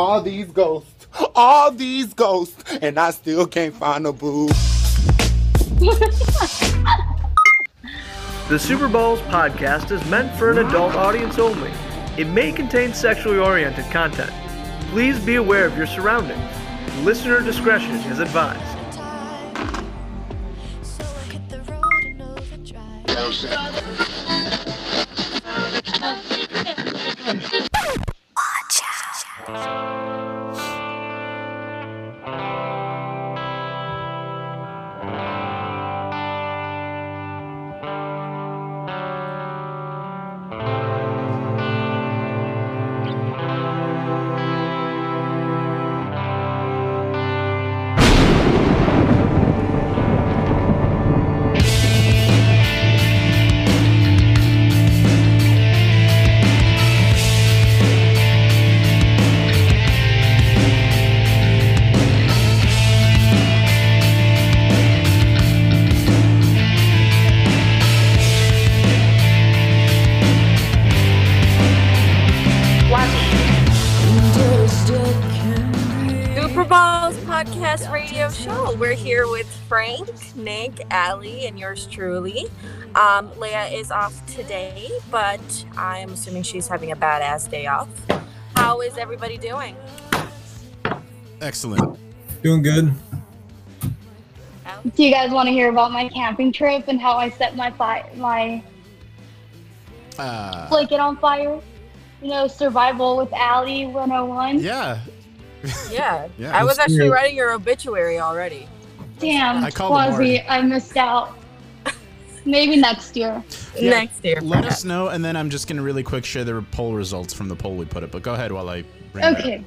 All these ghosts, all these ghosts, and I still can't find a boo. The Super Bowls podcast is meant for an adult audience only. It may contain sexually oriented content. Please be aware of your surroundings. Listener discretion is advised. Super Allie, and yours truly. Um, Leah is off today, but I'm assuming she's having a badass day off. How is everybody doing? Excellent. Doing good. Do you guys want to hear about my camping trip and how I set my fi- my Uh, blanket on fire? You know, survival with Allie 101. yeah. Yeah, Yeah, I was actually writing your obituary already. Damn, I Quasi, I missed out. Maybe next year. Yeah, Next year. Let us know, and then I'm just gonna really quick share the poll results from the poll we put up. But go ahead while I bring it up. Okay.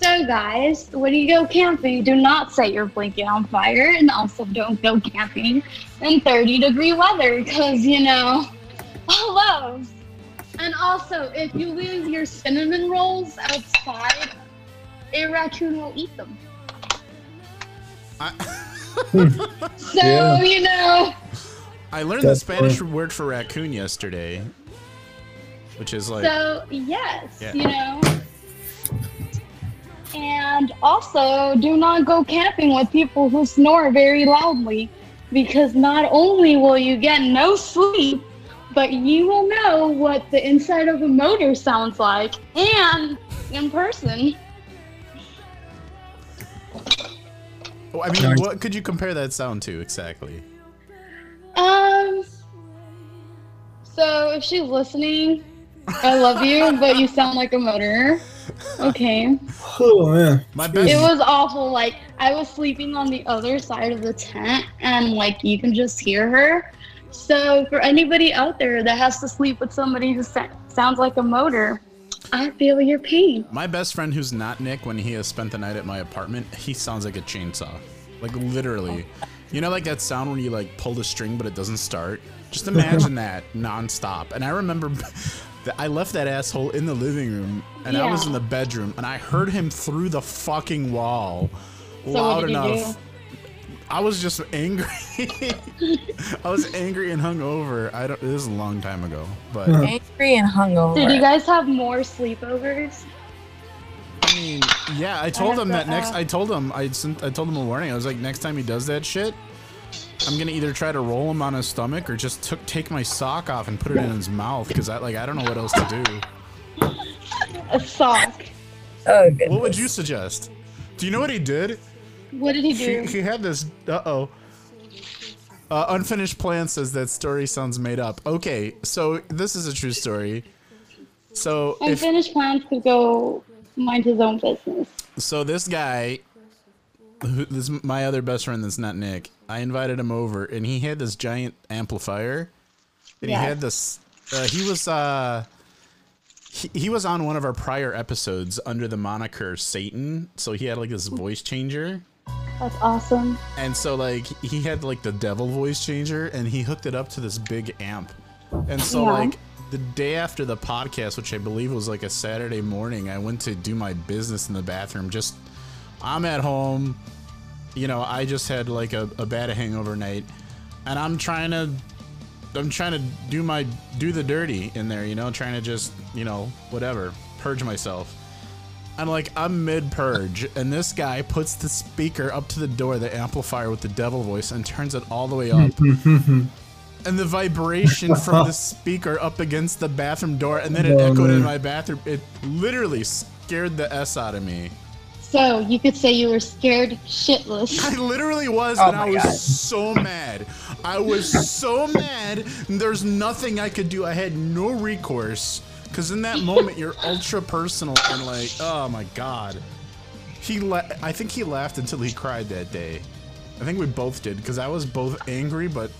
So, guys, when you go camping, do not set your blanket on fire, and also don't go camping in 30 degree weather because, you know, hello. And also, if you leave your cinnamon rolls outside, a raccoon will eat them. I, So, Yeah. you know, I learned the Spanish funny. word for raccoon yesterday, which is like so yes, Yeah. you know. And also, do not go camping with people who snore very loudly because not only will you get no sleep, but you will know what the inside of a motor sounds like and in person. Oh, I mean, Nice. what could you compare that sound to exactly? Um, so if she's listening, I love you, but you sound like a motor. Okay. Oh man. My best. It was awful. Like I was sleeping on the other side of the tent, and like you can just hear her. So for anybody out there that has to sleep with somebody who sa- sounds like a motor, I feel your pain. My best friend, who's not Nick, when he has spent the night at my apartment, he sounds like a chainsaw. Like literally. You know, like that sound when you like pull the string but it doesn't start? Just imagine that nonstop. And I remember that I left that asshole in the living room and I was in the bedroom and I heard him through the fucking wall So loud what did you enough. I was just angry. I was angry and hungover. I don't. This is a long time ago, but Angry and hungover. Did you guys have more sleepovers? I mean, yeah, I told have him to that next. ask. I told him. I sent. I told him a warning. I was like, next time he does that shit, I'm gonna either try to roll him on his stomach or just took take my sock off and put it in his mouth because I like I don't know what else to do. A sock. oh, goodness. What would you suggest? Do you know what he did? What did he do? he had this. Uh oh. Uh, unfinished plan says that story sounds made up. Okay, so this is a true story. So if Unfinished plans could go mind his own business. so this guy who, this is my other best friend that's not Nick. I invited him over and he had this giant amplifier. And Yes. he had this uh, he was uh he, he was on one of our prior episodes under the moniker Satan. So he had like this voice changer. That's awesome. And so like he had like the devil voice changer and he hooked it up to this big amp. And so Yeah. like the day after the podcast, which I believe was like a Saturday morning, I went to do my business in the bathroom. Just I'm at home, you know, I just had like a, a bad hangover night and I'm trying to I'm trying to do my do the dirty in there, you know, trying to just, you know, whatever, purge myself. And like I'm mid purge, and this guy puts the speaker up to the door, the amplifier with the devil voice, and turns it all the way up. and the vibration from the speaker up against the bathroom door, and then it Oh, echoed in my bathroom. It literally scared the s out of me. So you could say you were scared shitless. I literally was, Oh and I was God. so mad. I was so mad. There's nothing I could do. I had no recourse. Because in that moment, you're ultra personal and like, oh my god. He, la- I think he laughed until he cried that day. I think we both did because I was both angry, but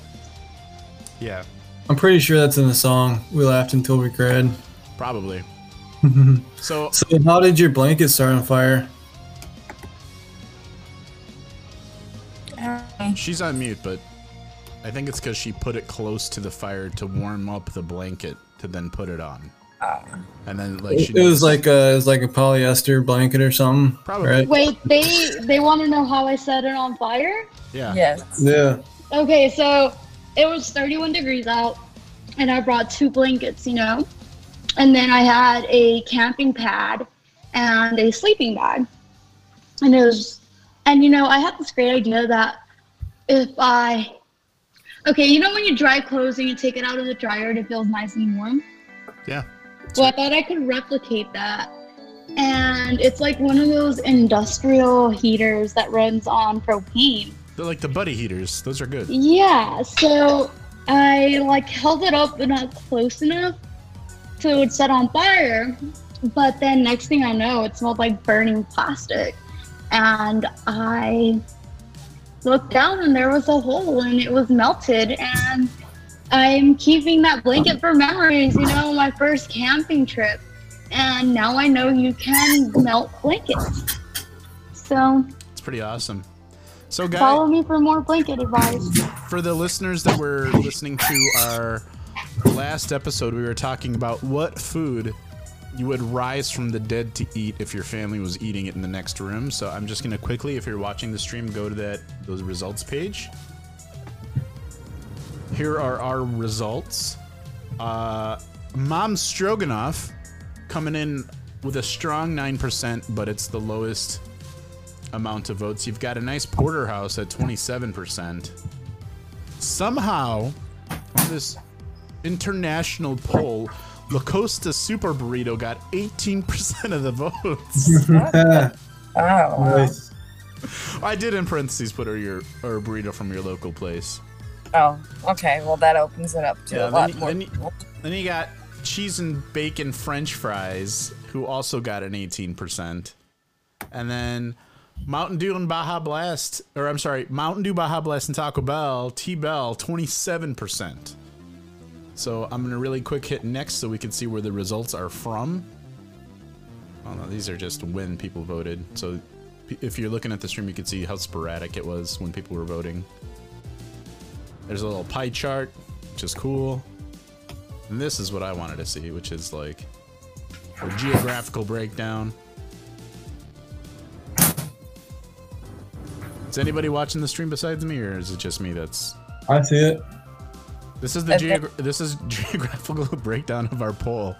yeah, I'm pretty sure that's in the song. We laughed until we cried. probably. so So how did your blanket start on fire? she's on mute, but I think it's because she put it close to the fire to warm up the blanket to then put it on. And then like she It was like a it was like a polyester blanket or something. Probably. Right? Wait, they they want to know how I set it on fire? yeah. Yes. Yeah. Okay, so it was 31 degrees out, and I brought two blankets, you know, and then I had a camping pad and a sleeping bag, and it was, and you know, I had this great idea that if I, okay, you know, when you dry clothes and you take it out of the dryer and it feels nice and warm. Yeah. Well, I thought I could replicate that. And it's like one of those industrial heaters that runs on propane. They're like the buddy heaters. Those are good. Yeah, so I like held it up but not close enough so it would set on fire. But then next thing I know, it smelled like burning plastic. And I looked down and there was a hole and it was melted and I'm keeping that blanket for memories, you know, my first camping trip. And now I know you can melt blankets. So It's pretty awesome. So, guys, follow me for more blanket advice. for the listeners that were listening to our last episode, we were talking about what food you would rise from the dead to eat if your family was eating it in the next room. So I'm just gonna quickly, if you're watching the stream, go to that those results page. Here are our results. Uh, Mom Stroganoff coming in with a strong 9%, but it's the lowest amount of votes. You've got a nice porterhouse at 27%. Somehow, on this international poll, La Costa Super Burrito got 18% of the votes. Oh, wow. Nice. I did in parentheses put her your or burrito from your local place. Oh, okay. Well, that opens it up to Yeah, a lot then, more. then, you, then you got cheese and bacon French fries, who also got an 18%. And then Mountain Dew and Baja Blast, or I'm sorry, Mountain Dew, Baja Blast, and Taco Bell, T Bell, 27%. So I'm going to really quick hit next so we can see where the results are from. Oh no, these are just when people voted. So if you're looking at the stream, you can see how sporadic it was when people were voting. There's a little pie chart, which is cool. And this is what I wanted to see, which is like a geographical breakdown. Is anybody watching the stream besides me, or is it just me that's I see it. this is the Okay. geog- this is geographical breakdown of our poll.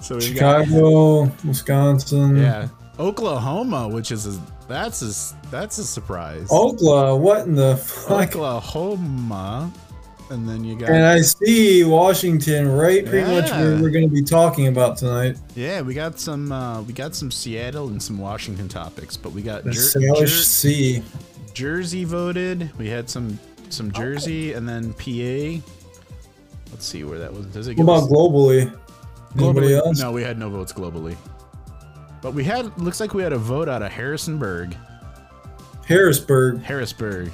So we've got Chicago, Wisconsin. yeah, Oklahoma, which is a, that's a s- that's a surprise. Oklahoma, what in the fuck? Oklahoma, and then you got And I see Washington right pretty much where we're going to be talking about tonight. yeah, we got some uh, we got some Seattle and some Washington topics, but we got The Jer- Jer- Sea. Jersey voted. We had some some Jersey and then PA. Let's see where that was. Does it What give about us- globally? Anybody globally? else? No, we had no votes globally. But we had looks like we had a vote out of Harrisonburg, Harrisburg. Harrisburg.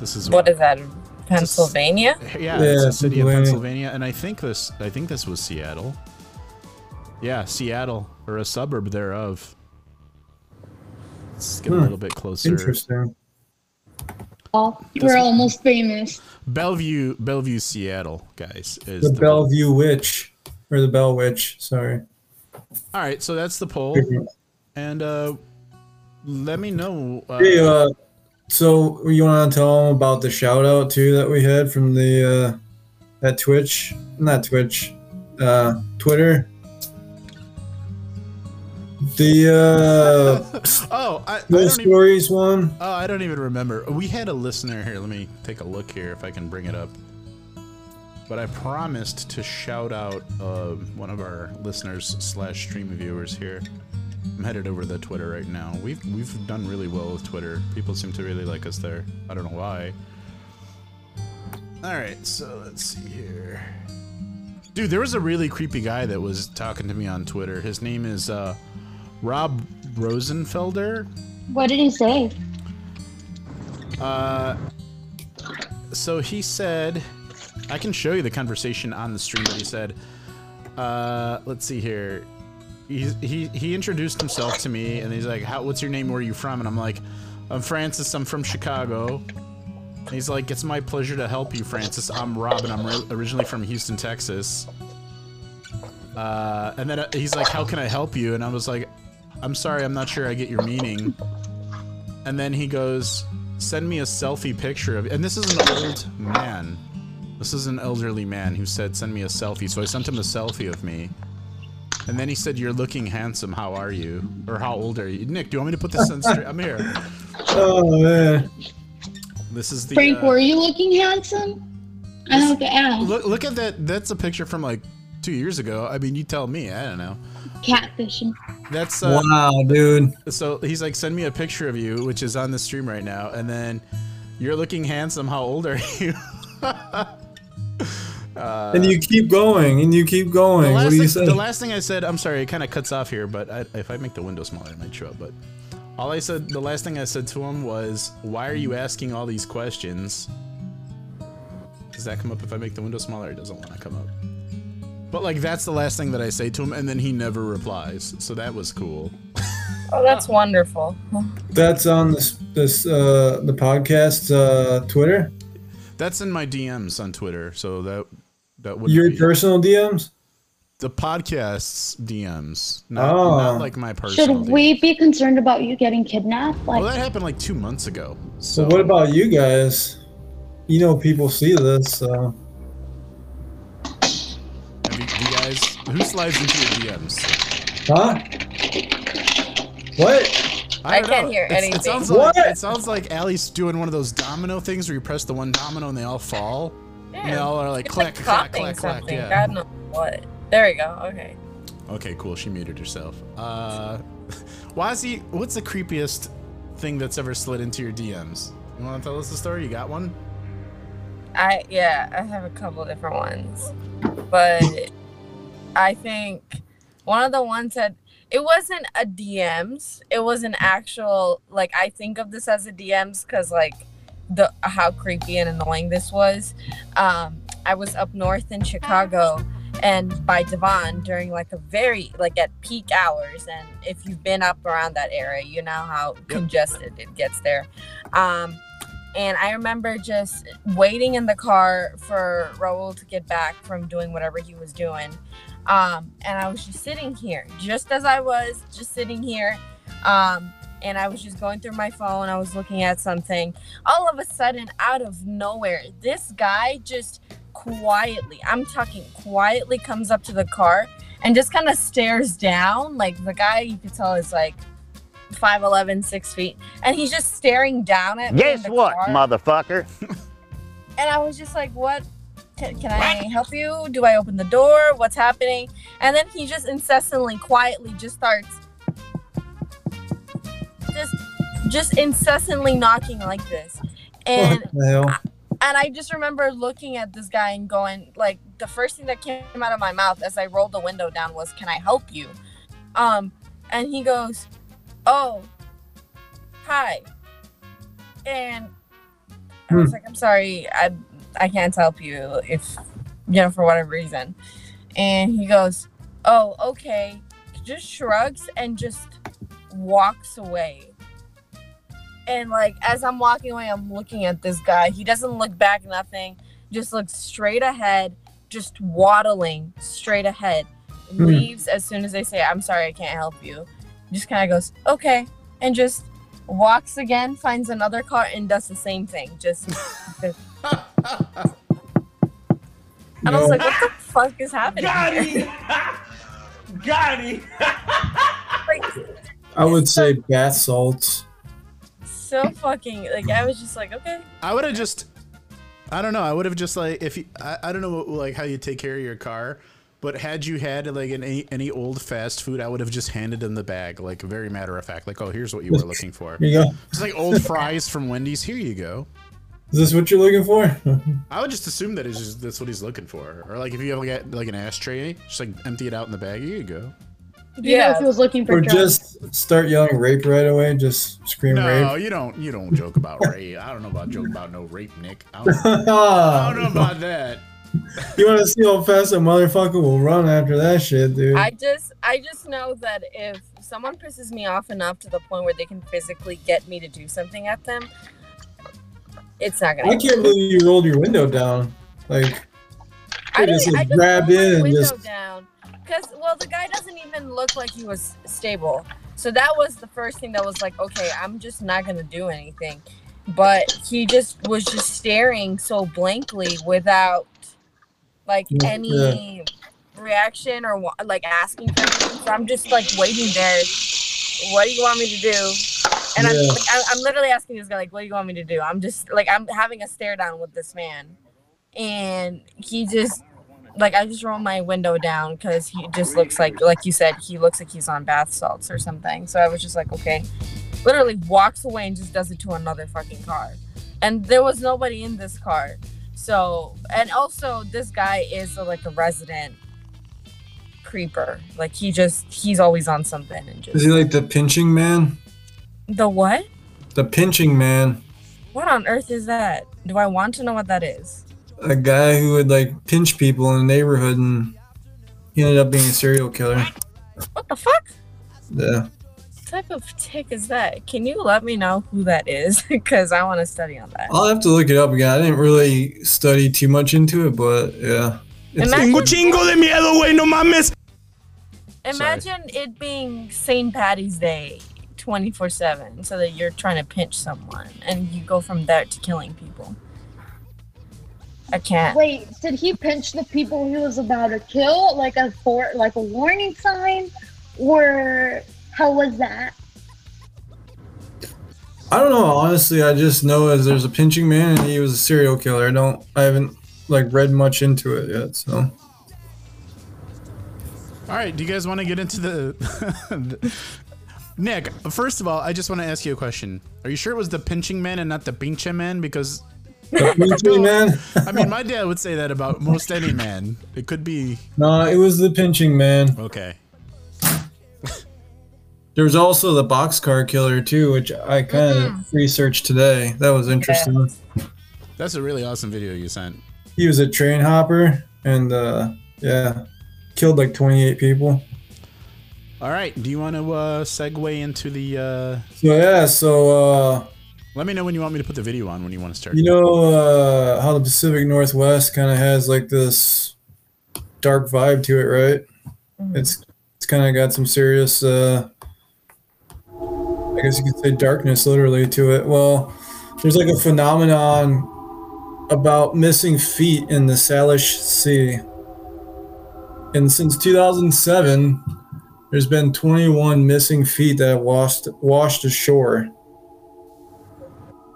This is what, what is that? Pennsylvania? Yeah, Yeah, it's a city of Pennsylvania. Pennsylvania, and I think this I think this was Seattle. Yeah, Seattle or a suburb thereof. Let's get a Hmm. little bit closer. Interesting. We're almost famous. Bellevue, Bellevue, Seattle, guys. Is The the vote. Bellevue Witch. Or the Bell Witch, sorry. All right, so that's the poll, and uh, let me know. Uh, Hey, uh, so you want to tell them about the shout out too that we had from the uh, at Twitch, not Twitch, uh, Twitter. The uh, Oh, I, I Bill don't even, Stories one. oh, I don't even remember. We had a listener here. Let me take a look here if I can bring it up. But I promised to shout out uh, one of our listeners slash stream viewers here. I'm headed over to the Twitter right now. We've we've done really well with Twitter. People seem to really like us there. I don't know why. All right, so let's see here. Dude, there was a really creepy guy that was talking to me on Twitter. His name is uh, Rob Rosenfelder. What did he say? Uh, so he said, I can show you the conversation on the stream, but he said, uh, let's see here. He, he, he introduced himself to me and he's like, How, what's your name? Where are you from? And I'm like, I'm Francis. I'm from Chicago. And he's like, it's my pleasure to help you, Francis. I'm Rob and I'm ri- originally from Houston, Texas. Uh, and then uh, he's like, how can I help you? And I was like, I'm sorry, I'm not sure I get your meaning. And then he goes, send me a selfie picture of and this is an old man this is an elderly man who said send me a selfie. So i sent him a selfie of me. And then he said you're looking handsome. How are you? Or how old are you? Nick do you want me to put this in straight i'm here. Oh man. this is the Frank, uh, were you looking handsome? I have to ask. look, look at that that's a picture from like two years ago. I mean you tell me i don't know. Catfishing. that's uh, Wow, dude. so he's like send me a picture of you which is on the stream right now. And then you're looking handsome. How old are you and you keep going, and you keep going. The What last, do you thing, say? the last thing I said, I'm sorry, it kind of cuts off here, but I, if I make the window smaller, it might show up. But all I said, the last thing I said to him was, "Why are you asking all these questions?" Does that come up if I make the window smaller? It doesn't want to come up. But like that's the last thing that I say to him, and then he never replies. So that was cool. Oh, that's wonderful. That's on this this uh the podcast uh Twitter. That's in my DMs on Twitter. So that that would Your be personal DMs. the podcast's DMs, not, Oh. not like my personal. Should DMs. we be concerned about you getting kidnapped? Like, Well, that happened like two months ago. So So what about you guys? You know people see this, so Have you, you guys, who slides into your DMs? huh? What? I don't can't know. hear It's- anything. It sounds What? like it sounds like Allie's doing one of those domino things where you press the one domino and they all fall. All are like It's clack, like clack, copying clack, clack. Yeah. God knows what. There we go. Okay. Okay, cool. She muted herself. Uh, Wazzy, what's the creepiest thing that's ever slid into your DMs? You want to tell us the story? You got one? I yeah, I have a couple different ones, but I think one of the ones that it wasn't a DMs. It was an actual like I think of this as a DMs because like the how creepy and annoying this was. Um, I was up north in Chicago and by Devon during like a very like at peak hours and if you've been up around that area you know how congested it gets there um and I remember just waiting in the car for Raul to get back from doing whatever he was doing. Um, and I was just sitting here, just as I was, just sitting here. Um, and I was just going through my phone. I was looking at something. All of a sudden, out of nowhere, this guy just quietly, I'm talking quietly, comes up to the car and just kind of stares down. Like the guy, you could tell is like 5'11, 6 feet. And he's just staring down at me. Guess what, car. motherfucker? And I was just like, what? Can, can I help you? Do I open the door? What's happening? And then he just incessantly, quietly just starts just incessantly knocking like this. And and I just remember looking at this guy and going like the first thing that came out of my mouth as I rolled the window down was, "Can I help you?" Um, and he goes, "Oh, hi," and I was like, "I'm sorry, I I can't help you if you know for whatever reason," and he goes, "Oh, okay," just shrugs and just walks away and like as I'm walking away, I'm looking at this guy. He doesn't look back, nothing. Just looks straight ahead, just waddling straight ahead. Hmm. Leaves as soon as they say, "I'm sorry, I can't help you." Just kind of goes, "Okay," and just walks again, finds another car, and does the same thing. Just, and I was like, "What the fuck is happening?" Got here?" him! Got him! like I would say bath salts. So fucking like I was just like, okay. I would have just. I don't know. I would have just like if you. I, I don't know like how you take care of your car, but had you had like any any old fast food, I would have just handed them the bag, like very matter of fact, like oh here's what you were looking for. Here you go. Just like old fries from Wendy's. Here you go. Is this what you're looking for? I would just assume that is it's that's what he's looking for, or like if you have like, a, like an ashtray, just like empty it out in the bag. Here you go. You know, if he was looking for or drugs. just start yelling rape right away. And just scream No, rape. you don't. You don't joke about rape. I don't know about joke about no rape, Nick. I don't, I don't know about that. you want to see how fast a motherfucker will run after that shit, dude? I just I just know that if someone pisses me off enough to the point where they can physically get me to do something at them, it's not gonna I can't believe you rolled your window down. Like, I just. I just grabbed in and just- down because well, the guy doesn't even look like he was stable. So that was the first thing that was like, okay, I'm just not gonna do anything. But he just was just staring so blankly without like Yeah. any reaction or like asking for anything. So I'm just like waiting there. What do you want me to do? And I'm, like, I- I'm literally asking this guy like, what do you want me to do? I'm just like, I'm having a stare down with this man, and he just like I just roll my window down because he just looks like like you said he looks like he's on bath salts or something. So I was just like, okay. Literally walks away and just does it to another fucking car, and there was nobody in this car. So and also this guy is uh, like a resident creeper. Like he just he's always on something and just. is he like the pinching man? the what? The pinching man, What on earth is that? Do I want to know what that is? A guy who would like pinch people in the neighborhood, and he ended up being a serial killer. What the fuck? Yeah. What type of tick is that? Can you let me know who that is? Because I want to study on that. I'll have to look it up again. I didn't really study too much into it, but yeah. It's- Imagine, chingo de miedo, güey, no mames. imagine it being St. Patty's Day 24 7 so that you're trying to pinch someone and you go from there to killing people. I can't. Wait, did he pinch the people he was about to kill, like a for like a warning sign, or how was that? I don't know. Honestly, I just know as there's a pinching man and he was a serial killer. I don't. I haven't like read much into it yet. So All right, do you guys want to get into the? Nick, first of all, I just want to ask you a question. Are you sure it was the pinching man and not the pinche man? Because the pinching man. I mean, my dad would say that about most any man. It could be no, it was the pinching man. okay. There was also the boxcar killer too, which I kind of researched today. That was interesting. That's a really awesome video you sent. He was a train hopper, and uh, yeah, killed like 28 people. All right, do you want to uh, segue into the? Uh, So yeah, so uh, let me know when you want me to put the video on when you want to start. you know uh, how the Pacific Northwest kind of has like this dark vibe to it, right? It's it's kind of got some serious, uh, I guess you could say, darkness literally to it. Well, there's like a phenomenon about missing feet in the Salish Sea, and since 2007, there's been 21 missing feet that have washed washed ashore.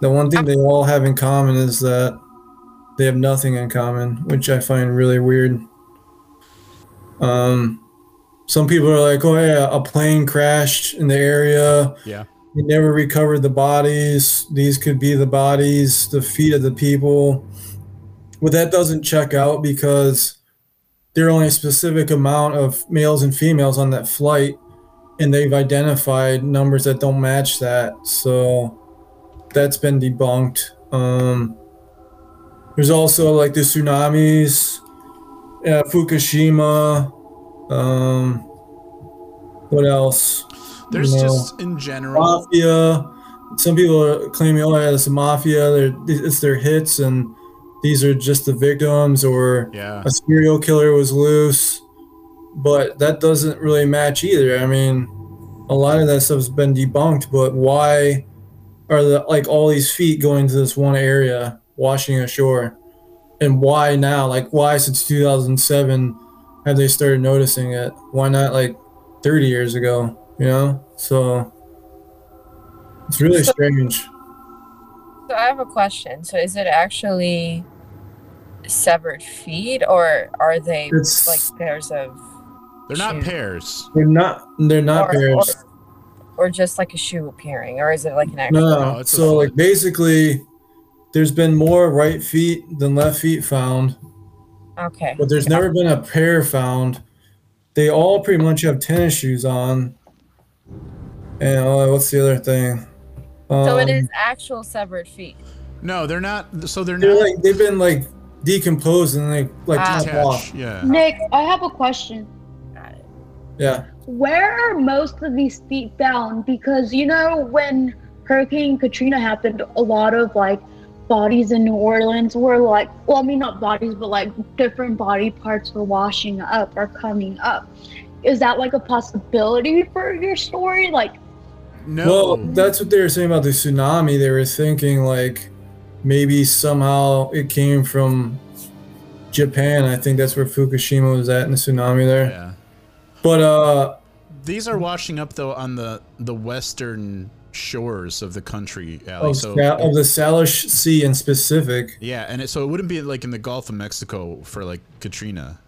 The one thing they all have in common is that they have nothing in common, which I find really weird. Um, some people are like, "Oh yeah, a plane crashed in the area. Yeah. They never recovered the bodies. These could be the bodies, the feet of the people." Well, that doesn't check out because there are only a specific amount of males and females on that flight, and they've identified numbers that don't match that. So that's been debunked. Um, there's also like the tsunamis, uh, Fukushima. Um, what else? There's No. just in general. Mafia. Some people are claiming, oh, yeah, it's a mafia. They're, it's their hits, and these are just the victims, or Yeah. a serial killer was loose. But that doesn't really match either. I mean, a lot of that stuff's been debunked. But why are the like all these feet going to this one area, washing ashore, and why now? Like, why since 2007 have they started noticing it? Why not like 30 years ago? You know, so it's really So- strange. So I have a question. So is it actually severed feet, or are they It's- like pairs of, They're not Shoot. pairs. They're not. They're not or, pairs. or, or just like a shoe appearing, or is it like an actual? No, No, it's so like basically, there's been more right feet than left feet found, Okay. but there's never been a pair found. They all pretty much have tennis shoes on. And uh, what's the other thing? So it Um, actual severed feet. No, they're not. So they're They're not like they've been like decomposed and like like Ah. top off. Yeah. Nick, I have a question. Got it. Yeah. Where are most of these feet found? Because you know when Hurricane Katrina happened, a lot of like bodies in New Orleans were like, well, I mean not bodies, but like different body parts were washing up or coming up. Is that like a possibility for your story? Like, No. Well, that's what they were saying about the tsunami. They were thinking like maybe somehow it came from Japan. I think that's where Fukushima was at in the tsunami there. yeah. But uh These are washing up though on the the western shores of the country, of, So Sa- of the Salish Sea in specific, yeah, and it, so it wouldn't be like in the Gulf of Mexico for like Katrina.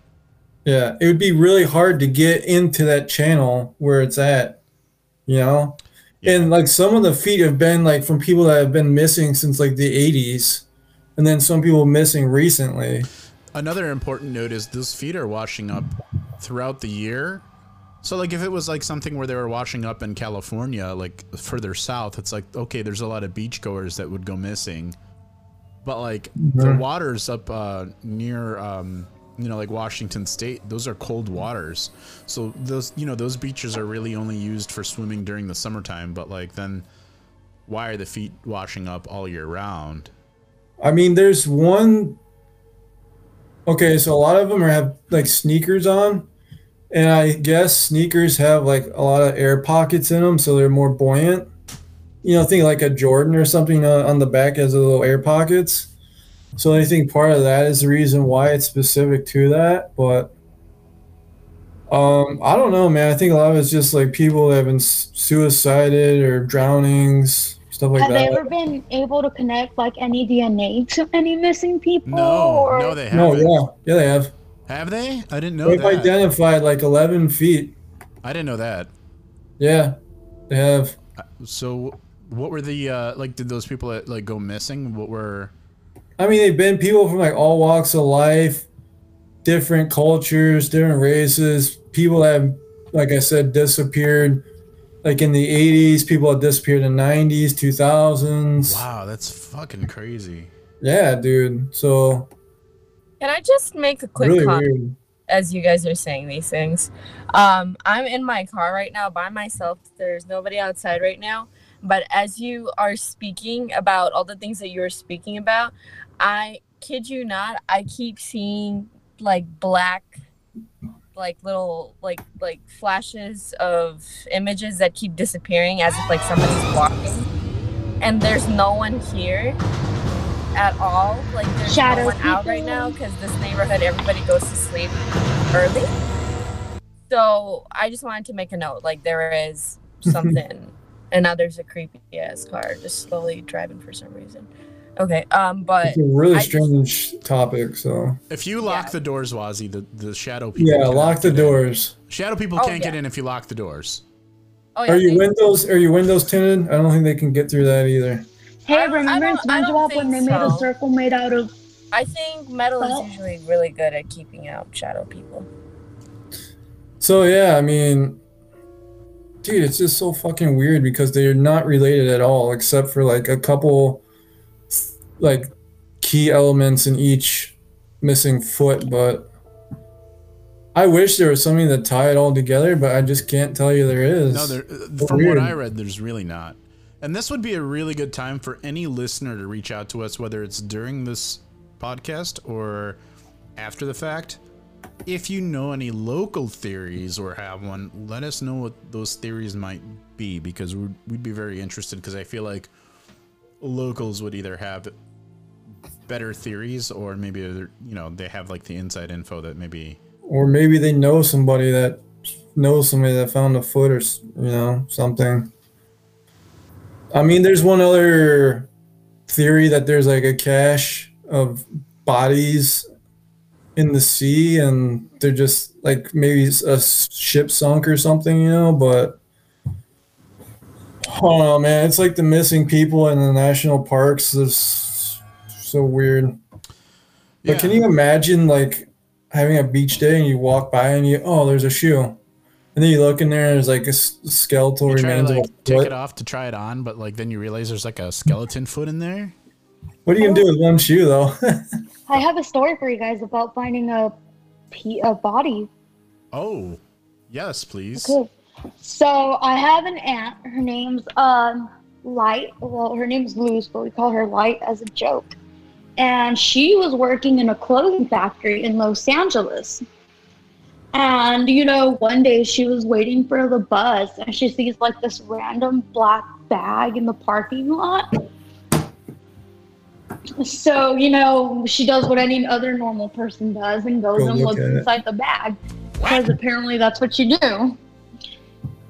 yeah, it would be really hard to get into that channel where it's at. You know? And like some of the feet have been like from people that have been missing since like the 80s. And then some people missing recently. Another important note is those feet are washing up throughout the year. So like if it was like something where they were washing up in California, like further south, it's like okay, there's a lot of beachgoers that would go missing. But like the waters up uh, near um, you know like Washington State, those are cold waters. So those you know those beaches are really only used for swimming during the summertime. But like then, why are the feet washing up all year round? I mean, there's one. Okay, so a lot of them are have like sneakers on, and I guess sneakers have like a lot of air pockets in them, so they're more buoyant. You know, think like a Jordan or something uh, on the back has a little air pockets. So I think part of that is the reason why it's specific to that. But um, I don't know, man. I think a lot of it's just like people that have been suicided or drownings, stuff like have that. Have they ever been able to connect like any DNA to any missing people? No, or- no, they haven't. No, yeah, yeah, they have. Have they? I didn't know They've that. identified like 11 feet. I didn't know that. Yeah, they have. So, what were the uh, like? Did those people that, like go missing? What were? I mean, they've been people from like all walks of life, different cultures, different races. People that have, like I said, disappeared. Like in the 80s, people had disappeared in the 90s, 2000s. Wow, that's fucking crazy. Yeah, dude. So Can I just make a quick really comment as you guys are saying these things? Um, I'm in my car right now by myself. There's nobody outside right now. But as you are speaking about all the things that you're speaking about, I kid you not, I keep seeing like black like little like like flashes of images that keep disappearing as if like somebody's walking and there's no one here at all like there's Shadow no one out right now because this neighborhood everybody goes to sleep early so i just wanted to make a note like there is something and now there's a creepy ass car just slowly driving for some reason okay um but It's a really I- strange topic. So If you lock Yeah. the doors, Wazzy, the the shadow people. yeah, lock the get in. doors. Shadow people Oh, can't get in if you lock the doors. oh yeah Are you windows? Are you windows tinted? I don't think they can get through that either. Hey, I don't- I remember in don't- I don't SpongeBob when they think made a circle made out of? I think metal is usually really good at keeping out shadow people. So yeah, I mean, dude, it's just so fucking weird because they're not related at all, except for like a couple, like, key elements in each missing foot. But I wish there was something to tie it all together, but I just can't tell you there is. No, there, uh, from weird. what I read, there's really not. And this would be a really good time for any listener to reach out to us, whether it's during this podcast or after the fact. If you know any local theories or have one, let us know what those theories might be because we'd, we'd be very interested because I feel like locals would either have better theories or maybe you know they have like the inside info that maybe or maybe they know somebody that knows somebody that found a foot or you know something. I mean, there's one other theory that there's like a cache of bodies in the sea, and they're just like maybe a ship sunk or something, you know. But I don't know, man. It's like the missing people in the national parks. Is so weird. Yeah. But can you imagine like having a beach day and you walk by and you oh there's a shoe, and then you look in there and there's like a skeletal You try to remains like of a take foot. it off to try it on, but like then you realize there's like a skeleton foot in there. What are you gonna do with one shoe though? I have a story for you guys about finding a, a body. Oh, yes, please. Okay. So I have an aunt. Her name's um Light. Well, her name's Luz, but we call her Light as a joke. And she was working in a clothing factory in Los Angeles. And you know, one day she was waiting for the bus, and she sees like this random black bag in the parking lot. So you know, she does what any other normal person does and goes Go and look looks at it. inside the bag because apparently that's what you do.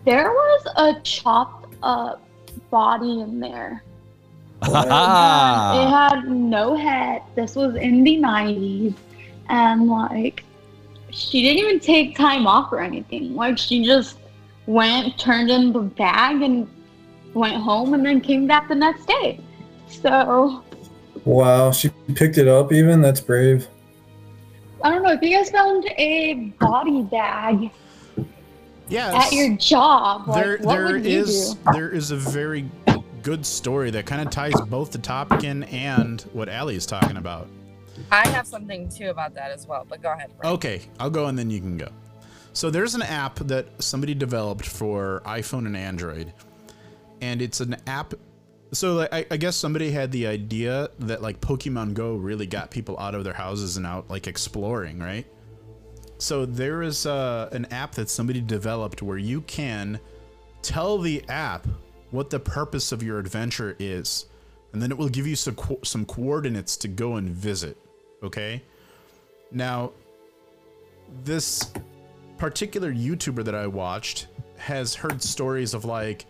There was a chopped up body in there. It had no head. This was in the 90s. And like, she didn't even take time off or anything. Like, she just went, turned in the bag, and went home and then came back the next day. So, wow, she picked it up. Even that's brave. I don't know if you guys found a body bag Yes. at your job. Like, there what there would you is do? there is a very good story that kind of ties both the topic in and what Allie is talking about. I have something too about that as well, but go ahead. Frank. Okay, I'll go and then you can go. So there's an app that somebody developed for iPhone and Android, and it's an app. So like, I, I guess somebody had the idea that like Pokemon Go really got people out of their houses and out like exploring, right? So there is uh, an app that somebody developed where you can tell the app what the purpose of your adventure is, and then it will give you some co- some coordinates to go and visit. Okay. Now, this particular YouTuber that I watched has heard stories of like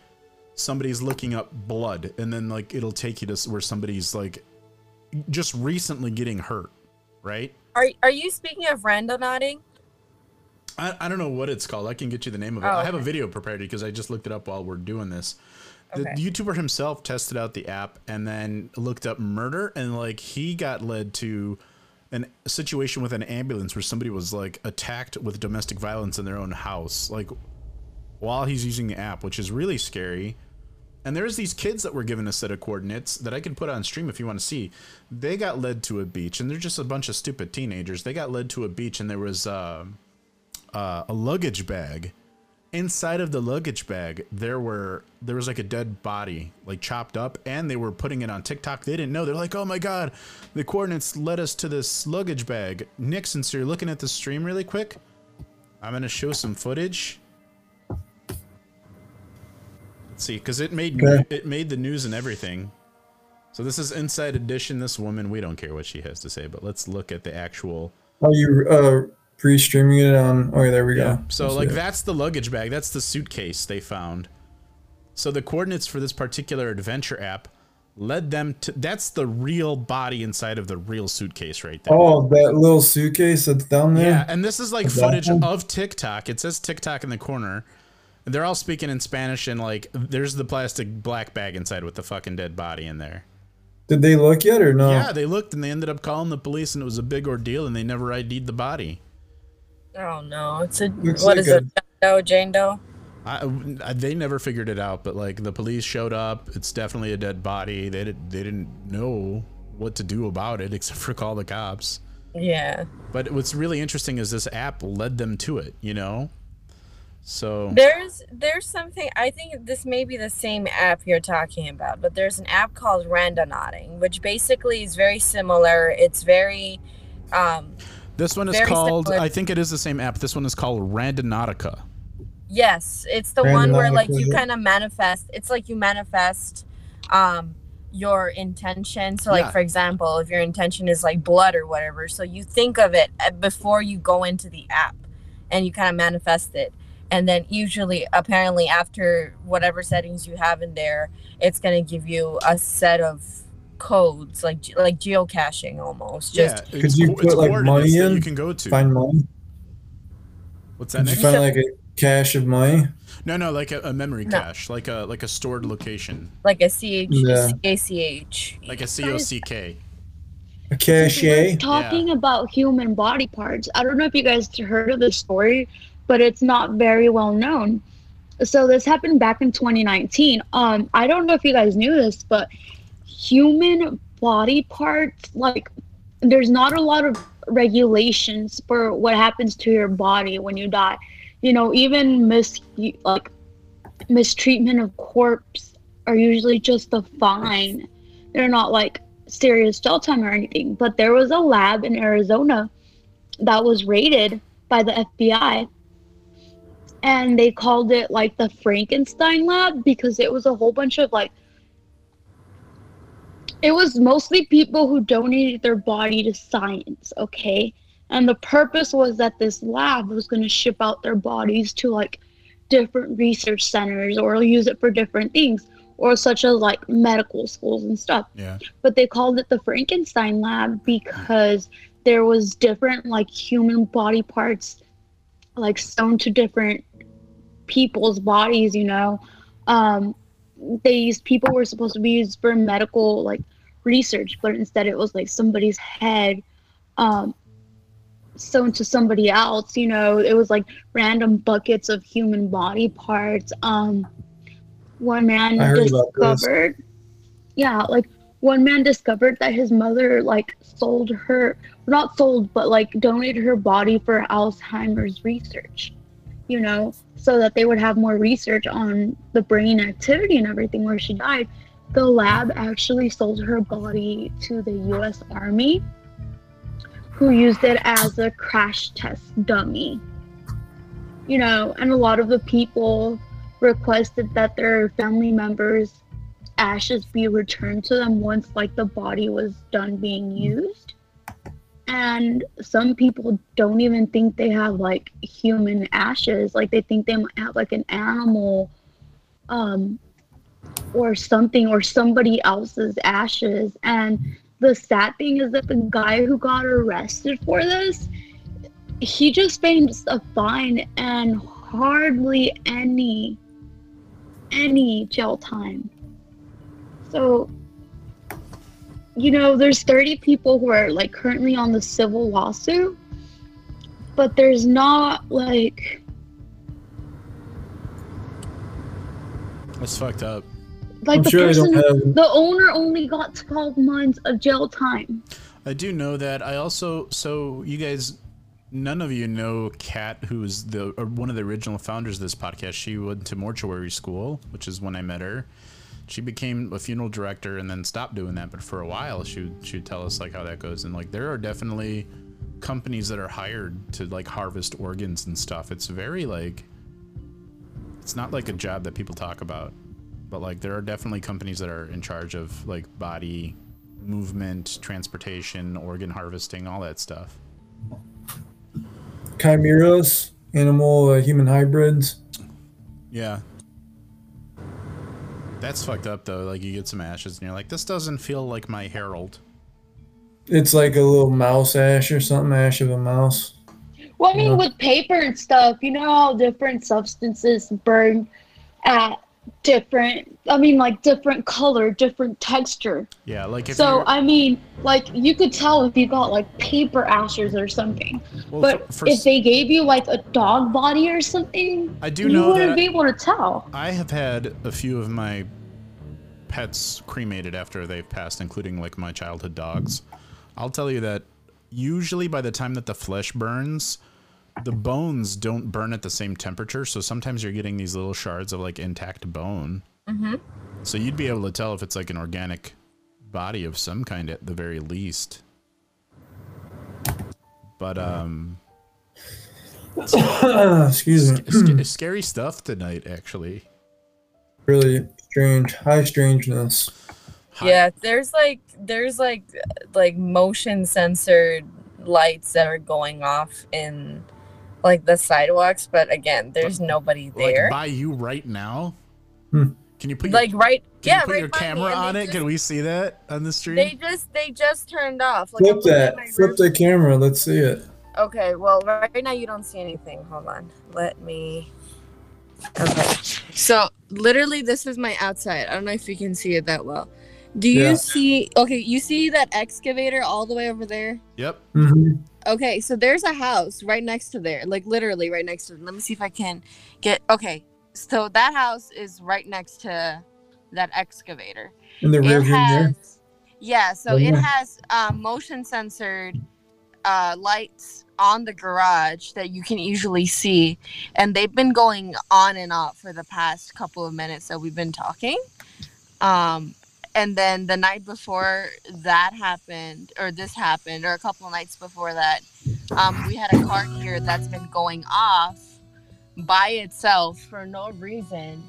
somebody's looking up blood, and then like it'll take you to where somebody's like just recently getting hurt, right? Are are you speaking of randonauting? I, I don't know what it's called. I can get you the name of it. Oh, I have a video prepared because I just looked it up while we're doing this. The Okay. YouTuber himself tested out the app and then looked up murder and like he got led to an, a situation with an ambulance where somebody was like attacked with domestic violence in their own house, like while he's using the app, which is really scary. And there's these kids that were given a set of coordinates that I can put on stream if you want to see. They got led to a beach, and they're just a bunch of stupid teenagers. They got led to a beach, and there was uh, uh, a luggage bag. Inside of the luggage bag, there were there was like a dead body, like chopped up, and they were putting it on TikTok. They didn't know. They're like, "Oh my god, the coordinates led us to this luggage bag." Nick, since you're looking at the stream really quick, I'm gonna show some footage. Let's see, because it made Okay. it made the news and everything. So this is Inside Edition. This woman, we don't care what she has to say, but let's look at the actual. Are you uh pre-streaming it on? Oh, yeah, there we Yeah. go. So Let's like that's the luggage bag. That's the suitcase they found. So the coordinates for this particular adventure app led them to. That's the real body inside of the real suitcase right there. Oh, that little suitcase that's down there. Yeah, and this is like footage of TikTok. It says TikTok in the corner. And they're all speaking in Spanish, and like, there's the plastic black bag inside with the fucking dead body in there. Did they look yet or no? Yeah, they looked and they ended up calling the police, and it was a big ordeal, and they never ID'd the body. Oh no, it's a Looks what like is it? Doe, Jane Doe. I, I- they never figured it out, but like the police showed up. It's definitely a dead body. They did, they didn't know what to do about it except for call the cops. Yeah. But what's really interesting is this app led them to it. You know, so There's there's something I think this may be the same app you're talking about, but there's an app called Randonauting, which basically is very similar. It's very um this one is very called. similar- I think it is the same app. This one is called Randonautica. yes, it's the one where like you kind of manifest. It's like you manifest um your intention. So like Yeah. for example, if your intention is like blood or whatever, so you think of it uh, before you go into the app and you kind of manifest it. and then usually apparently after whatever settings you have in there it's going to give you a set of codes like like geocaching almost just yeah, Could you co- put, like, money that in? You can go to. Find money. What's that? Did you find like a cache of money? No, no, like a, a memory No. cache, like a like a stored location, like a ch Yeah. ach like a COCK. A cache? We're talking about human body parts. I don't know if you guys heard of this story, but it's not very well known. So this happened back in 2019. Um, I don't know if you guys knew this, but human body parts, like, there's not a lot of regulations for what happens to your body when you die. You know, even mis like mistreatment of corpse are usually just a fine. They're not like serious jail time or anything. But there was a lab in Arizona that was raided by the FBI. And they called it like the Frankenstein lab because it was a whole bunch of like it was mostly people who donated their body to science, okay? And the purpose was that this lab was going to ship out their bodies to like different research centers or use it for different things or such as like medical schools and stuff Yeah. but they called it the Frankenstein lab because there was different like human body parts like sewn to different people's bodies, you know. Um these people were supposed to be used for medical like research, but instead it was like somebody's head um sewn to somebody else, you know. It was like random buckets of human body parts. Um one man I heard about this. discovered yeah, like one man discovered that his mother like sold her not sold but like donated her body for Alzheimer's research. You know, so that they would have more research on the brain activity and everything where she died. The lab actually sold her body to the US Army who used it as a crash test dummy. You know, and a lot of the people requested that their family members ashes be returned to them once like the body was done being used and some people don't even think they have like human ashes like they think they might have like an animal um or something or somebody else's ashes and the sad thing is that the guy who got arrested for this he just faced a fine and hardly any any jail time so, you know, there's 30 people who are like currently on the civil lawsuit, but there's not like That's fucked up. Like I'm the sure person, have- the owner only got 12 months of jail time. I do know that. I also so you guys, none of you know Kat, who is the or one of the original founders of this podcast. She went to mortuary school, which is when I met her. She became a funeral director and then stopped doing that. But for a while, she would she'd tell us like how that goes. And like there are definitely companies that are hired to like harvest organs and stuff. It's very like it's not like a job that people talk about, but like there are definitely companies that are in charge of like body movement, transportation, organ harvesting, all that stuff. Chimeras, animal uh, human hybrids. Yeah. That's fucked up though. Like you get some ashes and you're like, this doesn't feel like my herald. It's like a little mouse ash or something, ash of a mouse. Well, I mean, Yeah. with paper and stuff, you know how different substances burn at different, I mean, like different color, different texture. Yeah, like if So, I mean, like you could tell if you got like paper ashes or something. well, But for, for, if they gave you like a dog body or something, I do know you know wouldn't that be able to tell. I have had a few of my pets cremated after they've passed, including like my childhood dogs. I'll tell you that usually by the time that the flesh burns, the bones don't burn at the same temperature. So sometimes you're getting these little shards of like intact bone. Mm-hmm. So you'd be able to tell if it's like an organic body of some kind at the very least. But um, Excuse me. sc- scary stuff tonight, actually. really strange. High strangeness. Hi- Yeah, there's like there's like like motion censored lights that are going off in like the sidewalks, but again, there's nobody there. Like by you right now. Hmm. Can you put Like, your, right, can yeah, you put right your camera on they it? Can we see that on the stream? They just they just turned off. Like, Flip that. Flip the camera. Let's see it. Okay, well, right now you don't see anything. Hold on. Let me. Okay. So, literally, this is my outside. I don't know if you can see it that well. Do you Yeah. see. Okay, you see that excavator all the way over there? Yep. hmm Okay, so there's a house right next to there, like literally right next to it. Let me see if I can get. Okay, so that house is right next to that excavator. In the rear It view there. yeah, so Oh, it has um, motion censored uh, lights on the garage that you can usually see, and they've been going on and off for the past couple of minutes that we've been talking. Um, and then the night before that happened, or this happened, or a couple nights before that, um, we had a car here that's been going off by itself for no reason.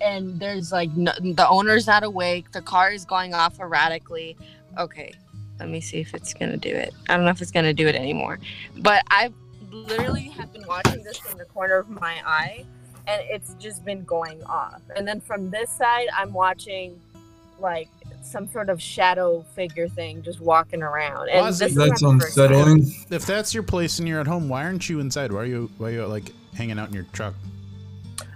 And there's like no, the owner's not awake. The car is going off erratically. Okay let me see if it's gonna do it. I don't know if it's gonna do it anymore. But i literally have been watching this from the corner of my eye and it's just been going off. And then from this side i'm watching like some sort of shadow figure thing just walking around and Ozzy, this That's the time. unsettling. If that's your place and you're at home, why aren't you inside? Why are you why are you like hanging out in your truck?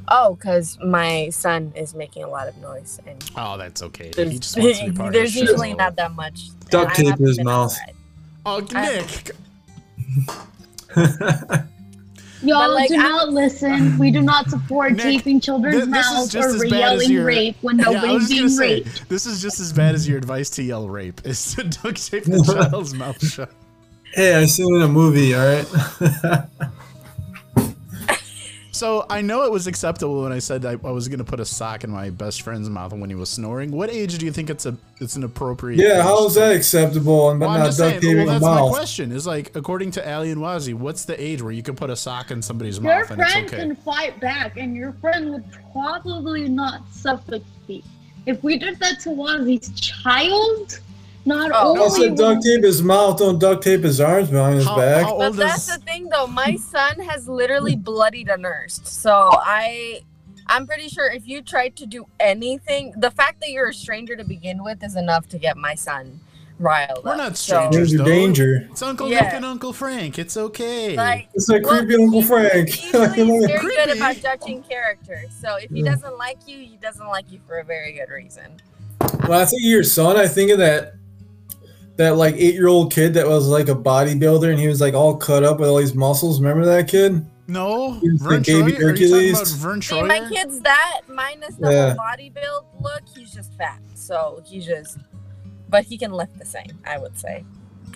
oh because my son is making a lot of noise and Oh, that's okay. He there's, just wants to be part there's of the show. usually not that much Duct tape haven't his mouth. outside. Oh, I- Nick. Y'all like, do I'm- listen. We do not support Nick, taping children's thi- this is mouths or as bad as yelling your- rape when Yeah, I nobody's was being gonna say, raped. this is just as bad as your advice to yell rape is to duct tape the child's mouth shut. hey, I seen it in a movie. All right. So I know it was acceptable when I said I, I was gonna put a sock in my best friend's mouth when he was snoring. What age do you think it's a it's an appropriate? yeah. age How is that acceptable? And but Well, I'm not just duct saying. Well, that's my mouth. question. Is like according to Ali and Wazi, what's the age where you can put a sock in somebody's Your mouth and it's friend can fight back, and your friend would probably not suffocate. If we did that to Wazzy's child, not Oh. I only said duct tape his mouth. Don't duct tape his arms behind his How- back. how But that's is the thing, though. My son has literally bloodied a nurse. So I, I'm pretty sure if you tried to do anything, the fact that you're a stranger to begin with is enough to get my son riled We're up. not So, strangers. There's a danger. It's Uncle Yeah. Nick and Uncle Frank. It's okay. like, It's like well, creepy Uncle he- Frank. He's usually very good about judging characters. So if he Yeah. doesn't like you, he doesn't like you for a very good reason. Well, I think your son, I think of that that like eight year old kid that was like a bodybuilder and he was like all cut up with all these muscles. Remember that kid? no, He's the Verne baby Troyer? Are you talking Hercules. about Verne See, my kid's that minus the Yeah. whole body build look. He's just fat. So he's just, but he can lift the same. I would say.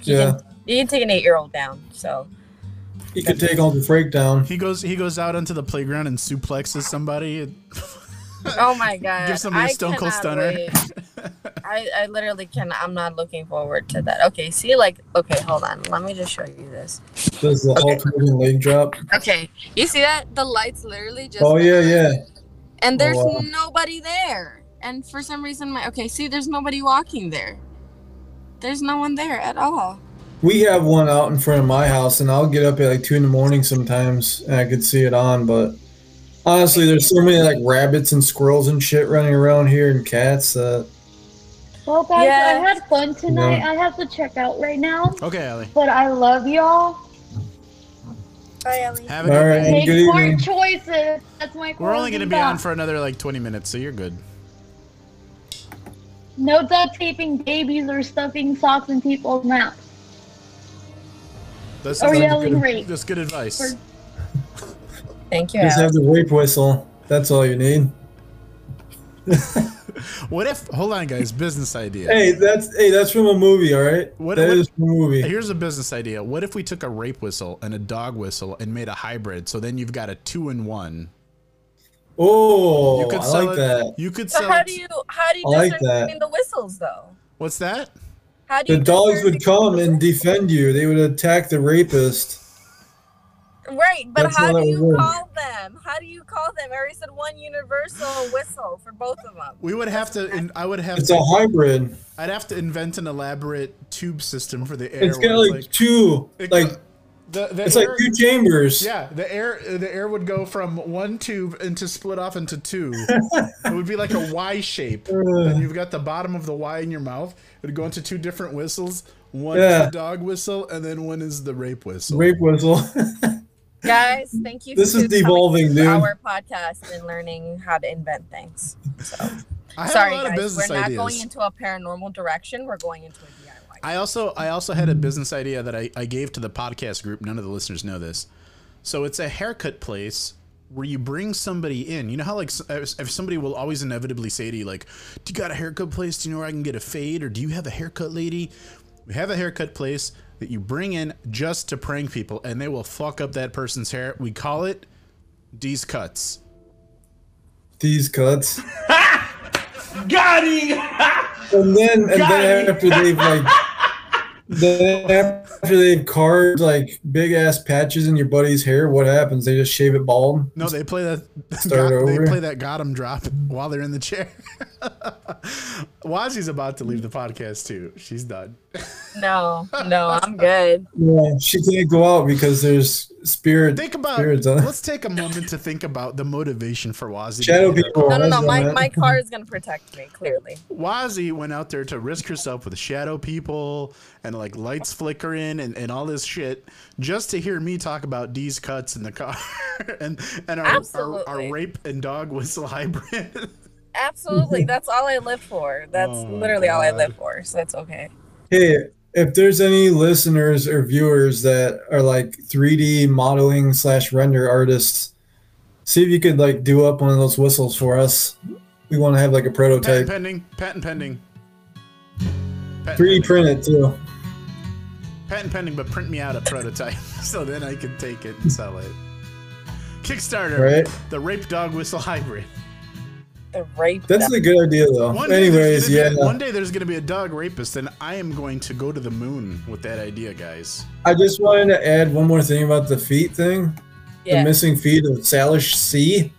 He Yeah. Can, you can take an eight-year-old down. So. He could take Uncle Frank down. He goes he goes out onto the playground and suplexes somebody. Oh my god! Give somebody a I Stone Cold Stunner. I I literally can. I'm not looking forward to that. Okay, see, like, okay, hold on. Let me just show you this. Does the alternating leg drop? Okay, you see that? The lights literally just. Oh went yeah, on. yeah. And oh, there's wow. nobody there. And for some reason, my okay, see, there's nobody walking there. There's no one there at all. We have one out in front of my house, and I'll get up at like two in the morning sometimes, and I could see it on. But honestly, there's so many like rabbits and squirrels and shit running around here, and cats. That Well, guys, Yeah. I had fun tonight. Yeah. I have to check out right now, Okay, Ali. but I love y'all. Bye, Ellie. Have a All good right. night. Make good smart evening. choices. That's my. We're only gonna be on for another like 20 minutes, so you're good. No duct taping babies or stuffing socks in people's mouths That's, or yelling good. rape. that's good advice. Or- Thank you. just Ellie. have the rape whistle. That's all you need. What if? Hold on, guys. Business idea. Hey, that's hey, that's from a movie. All right, What- That what- is from a movie. Here's a business idea. What if we took a rape whistle and a dog whistle and made a hybrid? So then you've got a two in one. Oh, You could I sell like it. that. You could So sell how it. do you how do you I like that. the whistles though? What's that? How do The dogs would come and defend you. They would attack the rapist. Right, but That's how how do you would work. call them? How do you call them? I already said one universal whistle for both of them. We would have to. In, I would have to It's to. a hybrid. I'd have to invent an elaborate tube system for the air. It's where got like, two, it like The, the It's air, like two chambers. yeah, the air the air would go from one tube and to split off into two. it would be like a Y shape. Uh. and you've got the bottom of the Y in your mouth. It would go into two different whistles. One is Yeah. the dog whistle, and then one is the rape whistle. Rape whistle. Guys, thank you. This for is devolving, dude. Our podcast and learning how to invent things. So I sorry, a lot of guys, we're not ideas. going into a paranormal direction. We're going into a DIY. I also I also had a business idea that I, I gave to the podcast group. None of the listeners know this. So it's a haircut place where you bring somebody in. You know how like if if somebody will always inevitably say to you like, "Do you got a haircut place? Do you know where I can get a fade? Or do you have a haircut lady?" We have a haircut place that you bring in just to prank people, and they will fuck up that person's hair. We call it these cuts. These cuts. Got him! And then and Got then it. after they've like then after they've carved like big ass patches in your buddy's hair, what happens? They just shave it bald. No, they play that. Start got- They play that got 'em drop while they're in the chair. Wazi's about to leave the podcast too. She's done. No, no, I'm good. Yeah, she can't go out because there's spirit Think about. spirits on it. Let's take a moment to think about the motivation for Wazi. to Shadow people. No, no, no. My, my car is gonna protect me. Clearly. Wazi went out there to risk herself with shadow people and like lights flickering and, and all this shit just to hear me talk about D's cuts in the car and and our, our, our rape and dog whistle hybrid. Absolutely. That's all I live for. That's Oh my literally all I live for. So it's okay. Hey, if there's any listeners or viewers that are like 3D modeling slash render artists, see if you could like do up one of those whistles for us. We want to have like a prototype. patent pending. Patent pending. Patent 3D pending. print it too. Patent pending, but print me out a prototype so then I can take it and sell it. Kickstarter, Right. the rape dog whistle hybrid. The rape. That's a good idea though. One Anyways, yeah. be- one day there's gonna be a dog rapist, and I am going to go to the moon with that idea, guys. I just wanted to add one more thing about the feet thing. yeah. The missing feet of Salish Sea.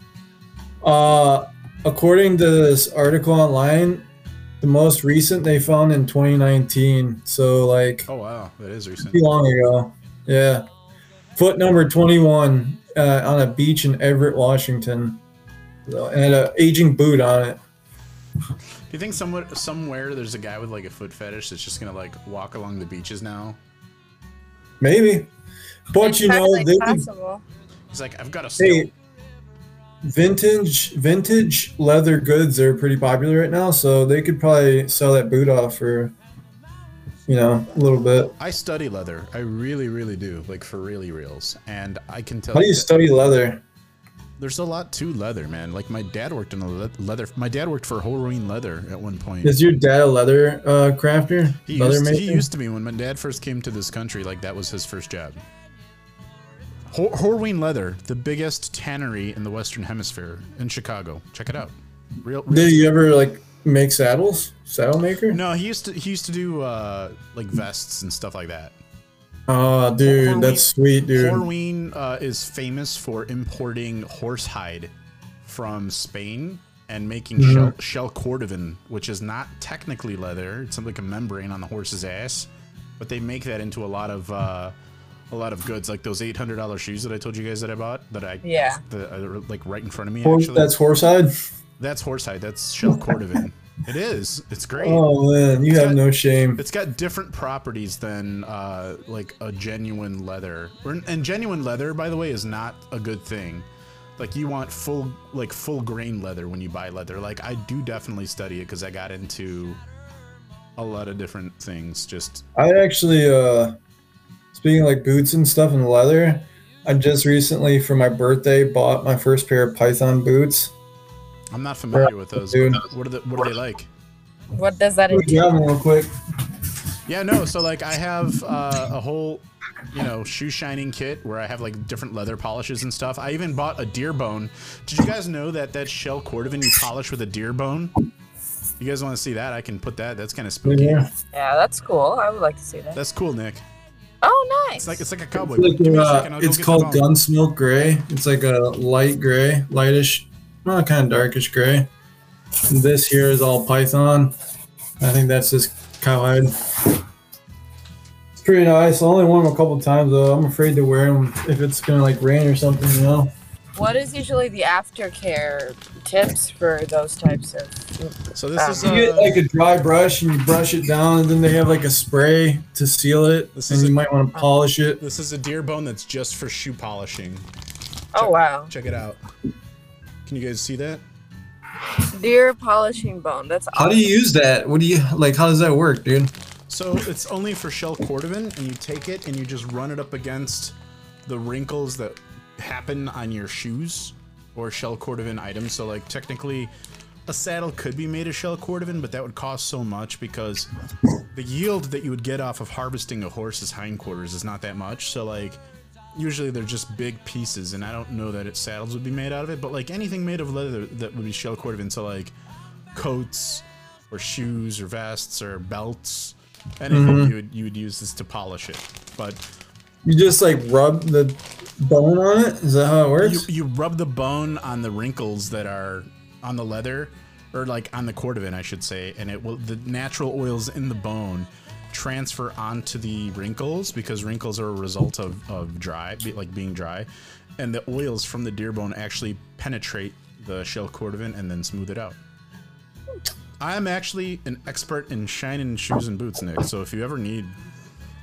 Uh, according to this article online, the most recent they found in 2019. So like Oh wow, that is recent. too long ago. Yeah. Foot number 21 uh, on a beach in Everett, Washington. So, and an aging boot on it. Do you think somewhere somewhere there's a guy with like a foot fetish that's just gonna like walk along the beaches now? Maybe. But It's you know, entirely they could, possible. He's like, I've got a hey, vintage vintage leather goods are pretty popular right now, so they could probably sell that boot off for you know, a little bit. I study leather. I really, really do. Like for really reals. And I can tell How do you that study leather? There's a lot to leather, man. Like my dad worked in a le- leather. My dad worked for Horween Leather at one point. Is your dad a leather uh, crafter? He leather used, to, maker? he used to be when my dad first came to this country. Like that was his first job. Hor- Horween Leather, the biggest tannery in the Western Hemisphere in Chicago. Check it out. Real. real Did you ever like make saddles? Saddle maker? no, he used to. He used to do uh, like vests and stuff like that. Oh, dude, Horween- that's sweet, dude. Horween uh, is famous for importing horsehide from Spain and making Mm-hmm. shell, shell cordovan, which is not technically leather. It's like a membrane on the horse's ass, but they make that into a lot of uh, a lot of goods, like those eight hundred dollar shoes that I told you guys that I bought. That I Yeah. that are like right in front of me. Horse, actually, that's horsehide. that's horsehide. That's shell cordovan. it is. It's great. Oh man, you It's have got- no shame. It's got different properties than uh, like a genuine leather. And genuine leather, by the way, is not a good thing. Like you want full like full grain leather when you buy leather. Like I do definitely study it because I got into a lot of different things. Just I actually, uh, speaking of like boots and stuff and leather, I just recently for my birthday bought my first pair of Python boots. I'm not familiar with those. Dude. What are the, what are they like? What does that Let me entail? real quick. Yeah, no. So like I have uh, a whole, you know, shoe shining kit where I have like different leather polishes and stuff. I even bought a deer bone. Did you guys know that that shell cordovan you polish with a deer bone? You guys want to see that? I can put that. That's kind of spooky. Yeah. Yeah, that's cool. I would like to see that. That's cool, Nick. Oh, nice. It's like it's like a cowboy. It's, like, Give a uh, second, it's called bone. Gunsmoke Gray. It's like a light gray, lightish, well, kind of darkish gray. This here is all Python. I think that's just cowhide. It's pretty nice. I only wore them a couple times though. I'm afraid to wear them if it's gonna like rain or something, you know. What is usually the aftercare tips for those types of? So this Um, is You get like a dry brush and you brush it down, and then they have like a spray to seal it, This and is you a- might want to polish it. this is a deer bone that's just for shoe polishing. Oh wow, Check it out. Can you guys see that? deer polishing bone. That's How do you use that? What do you like? How does that work, dude? So it's only for shell cordovan, and you take it and you just run it up against the wrinkles that happen on your shoes or shell cordovan items. So like technically, a saddle could be made of shell cordovan, but that would cost so much because the yield that you would get off of harvesting a horse's hindquarters is not that much. So like usually they're just big pieces, and I don't know that it saddles would be made out of it, but like anything made of leather that would be shell cordovan. So like coats or shoes or vests or belts, anything mm-hmm. you would you would use this to polish it. But You just like rub the bone on it. Is that how it works? you you rub the bone on the wrinkles that are on the leather or like on the cordovan I should say and it will the natural oils in the bone transfer onto the wrinkles because wrinkles are a result of, of dry be- like being dry and the oils from the deer bone actually penetrate the shell cordovan and then smooth it out I'm actually an expert in shining shoes and boots, Nick. So if you ever need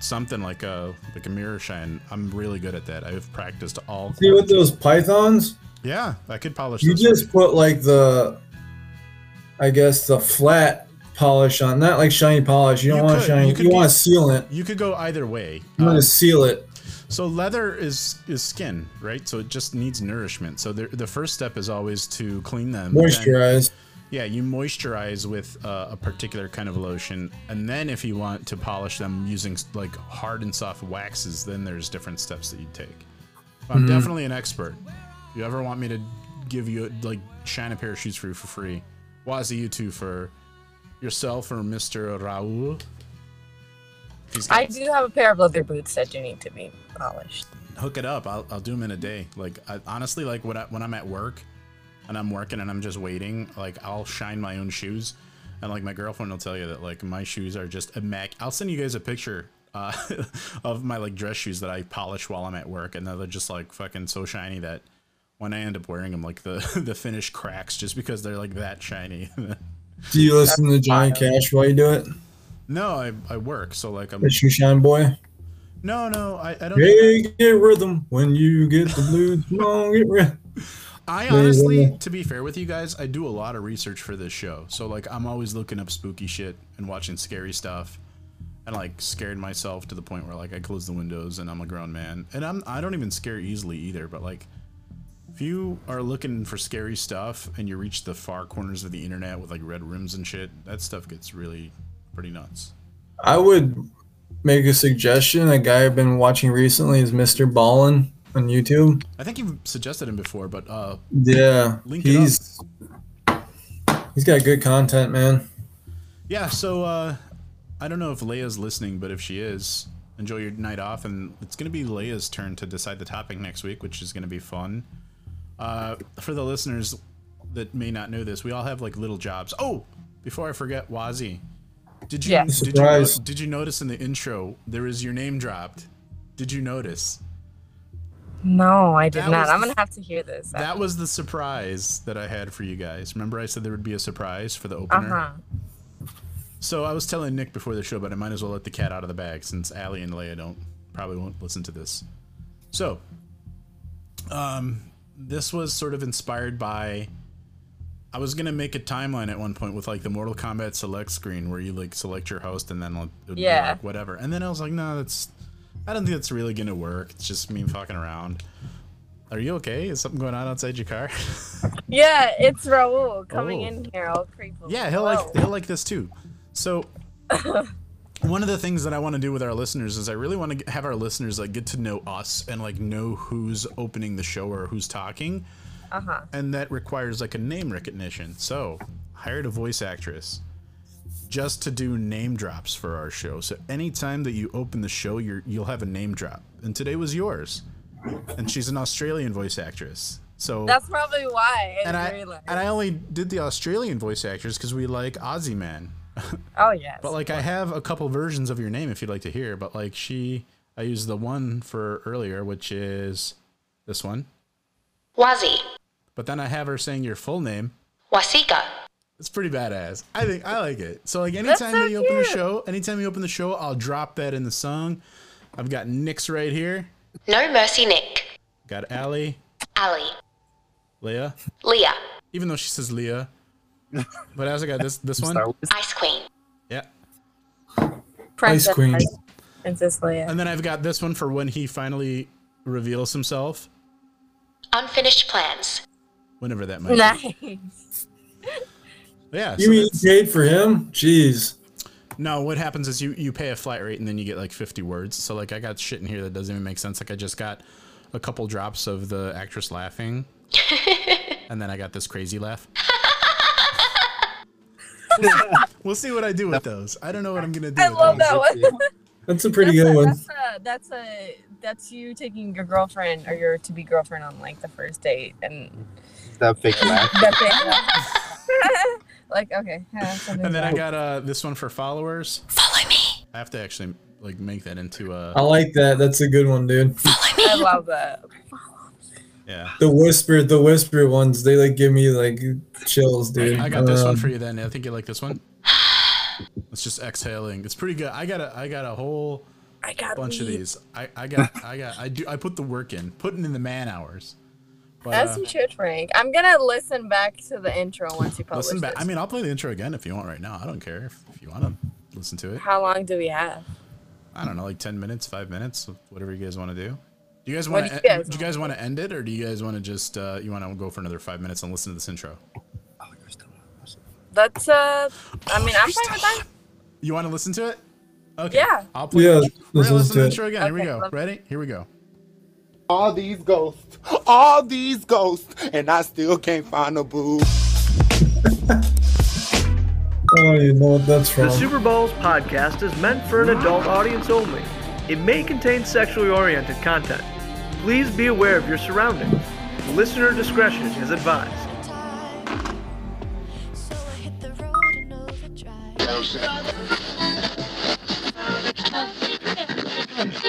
something like a like a mirror shine, I'm really good at that. I've practiced all. See with those pythons, Yeah, I could polish. you just put like the, I guess the flat polish on, not like shiny polish. You don't You want could. shiny. You You, want get- seal it. You could go either way. You want Um, to seal it. so leather is is skin, right? So it just needs nourishment. So the, the first step is always to clean them. then- Moisturize. Yeah, you moisturize with uh, a particular kind of lotion, and then if you want to polish them using like hard and soft waxes, then there's different steps that you take. I'm definitely an expert. If you ever want me to give you like shine a pair of shoes for you for free, Wazzy, you two for yourself or Mr. Raul. I do have a pair of leather boots that do need to be polished. hook it up. I'll, I'll do them in a day. Like I, honestly, like when I, when I'm at work and I'm working and I'm just waiting, like I'll shine my own shoes, and like my girlfriend will tell you that like my shoes are just immac. I'll send you guys a picture uh, of my like dress shoes that I polish while I'm at work, and they're just like fucking so shiny that when I end up wearing them, like the the finish cracks just because they're like that shiny. Do you listen to Johnny Cash while you do it? no, I, I work, so like I'm The shoe shine boy. no no I, I don't. Hey, get rhythm when you get the blues. Come on, get rhythm. I Yeah, yeah, honestly, to be fair with you guys, I do a lot of research for this show. So like, I'm always looking up spooky shit and watching scary stuff, and like scared myself to the point where like I close the windows and I'm a grown man, and I'm I don't even scare easily either. But like, if you are looking for scary stuff and you reach the far corners of the internet with like red rooms and shit, that stuff gets really pretty nuts. I would make a suggestion. A guy I've been watching recently is Mr. Ballen on YouTube. I think you've suggested him before, but uh, Yeah, Link it up. he's he's got good content, man. Yeah, so uh, I don't know if Leia's listening, but if she is, enjoy your night off. And it's going to be Leia's turn to decide the topic next week, which is going to be fun. Uh, for the listeners that may not know this, we all have like little jobs. Oh, before I forget, Wazi, did you Yes. did you, did you notice in the intro there is your name dropped? Did you notice? No, I did That not. I'm the- gonna have to hear this. That was the surprise that I had for you guys. Remember, I said there would be a surprise for the opener. Uh huh. So I was telling Nick before the show, but I might as well let the cat out of the bag since Allie and Leia don't probably won't listen to this. So, um, this was sort of inspired by. I was gonna make a timeline at one point with like the Mortal Kombat select screen where you like select your host and then like, it would be Yeah. like whatever, and then I was like, no, that's. I don't think that's really gonna work. It's just me fucking around. Are you okay? Is something going on outside your car? Yeah, it's Raul coming Oh. in here all creepy. Yeah, he'll like he'll like this too. So one of the things that I want to do with our listeners is I really want to have our listeners like get to know us and like know who's opening the show or who's talking, Uh huh. and that requires like a name recognition. So hired a voice actress just to do name drops for our show. So anytime that you open the show, you're you'll have a name drop, and today was yours. And she's an Australian voice actress. So That's probably why. I and I and I only did the Australian voice actors because we like Aussie Man. Oh yes. But like I have a couple versions of your name if you'd like to hear. But like she, I used the one for earlier, which is this one. Wazi. But then I have her saying your full name. Wasika. It's pretty badass. I think I like it. So like anytime so that you open the show, anytime you open the show, I'll drop that in the song. I've got Nick's right here. No Mercy Nick. Got Allie, Ali. Leah. Leah. Even though she says Leah. But I also got this this one. Ice Queen. Yeah. Princess Queen. Princess Leia. And then I've got this one for when he finally reveals himself. Unfinished plans. Whenever that might be. Nice. Yeah. You so mean paid for him? Jeez. No, what happens is you you pay a flat rate and then you get like 50 words. So like I got shit in here that doesn't even make sense. Like I just got a couple drops of the actress laughing. and then I got this crazy laugh. we'll see what I do with those. I don't know what I'm gonna do. I with love those. that one. That's a pretty that's good a, one. That's a, that's a that's you taking your girlfriend or your to be girlfriend on like the first date and That fake laugh. that thing. like okay. yeah, And then I got uh this one for followers. Follow me. I have to actually like make that into a. I like that. That's a good one, dude. that. I love that. Yeah. The whisper, the whisper ones, they like give me like chills, dude. I got this one Um, for you then. I think you like this one. It's just exhaling. It's pretty good. I got a I got a whole I got bunch of these. these. I, I got I got I do I put the work in, putting in the man hours. But, As uh, you should, Frank. I'm gonna listen back to the intro once you publish listen back. I mean, I'll play the intro again if you want right now. I don't care if, if you want to listen to it. How long do we have? I don't know, like ten minutes, five minutes, whatever you guys want to do. Do you guys want do to? you guys Do you guys want to end it, or do you guys want to just uh, you want to go for another five minutes and listen to this intro? That's uh. I mean, I'm fine with that. You want to listen to it? Okay. Yeah. I'll play. Yeah, We're let's gonna listen listen to to the intro again. Here we go. Ready? Here we go. All these ghosts, all these ghosts, and I still can't find a boo. oh, don't know what that's from. The. Super Balls podcast is meant for an adult audience only. It may contain sexually oriented content. Please be aware of your surroundings. Listener discretion is advised.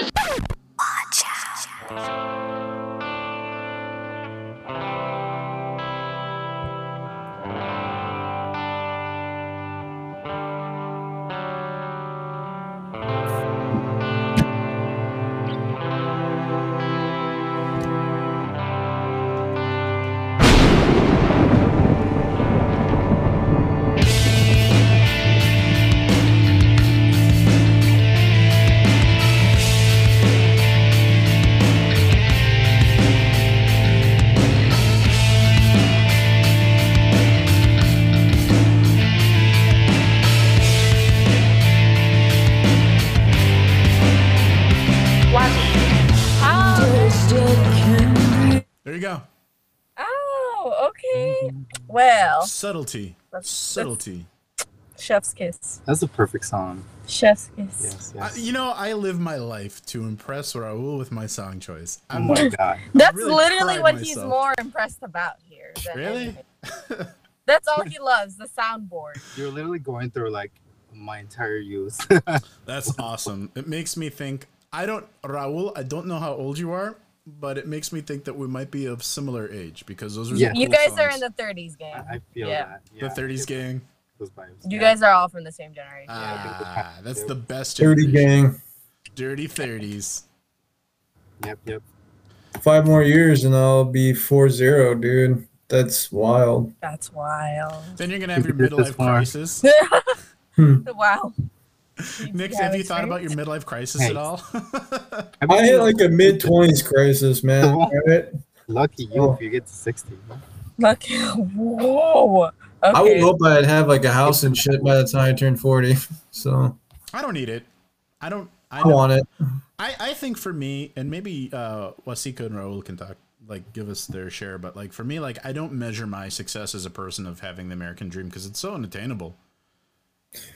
Subtlety. That's- Subtlety. chef's kiss. That's a perfect song. Chef's kiss. Yes, I, yes. you know, I live my life to impress Raul with my song choice. oh I'm my god. That's really literally pride what he's more impressed about here. than Really? That's all he loves, the soundboard. You're literally going through like my entire youth. That's awesome. It makes me think. I don't, Raul. I don't know how old you are, but it makes me think that we might be of similar age because those are Yeah. some You cool guys are in the 30s gang. I I feel Yeah. that. the 30s it's gang. Those vibes. You yeah. guys are all from the same generation. Ah, that's the best. Dirty generation. gang. Dirty 30s. Yep, yep. Five more years and I'll be 4-0, dude. That's wild. That's wild. Then you're gonna have your This is midlife crisis. wow. Nick, have you thought about your midlife crisis Hey. at all? I hit like a mid 20s crisis, man. Right? Lucky you Oh. if you get to 60. Lucky, Whoa. I would hope I'd have like a house and shit by the time I turn 40. So I don't need it. I don't. I, I know- want it. I, I think for me, and maybe uh, Wasika and Raul can talk, like give us their share, but like for me, like I don't measure my success as a person of having the American dream because it's so unattainable.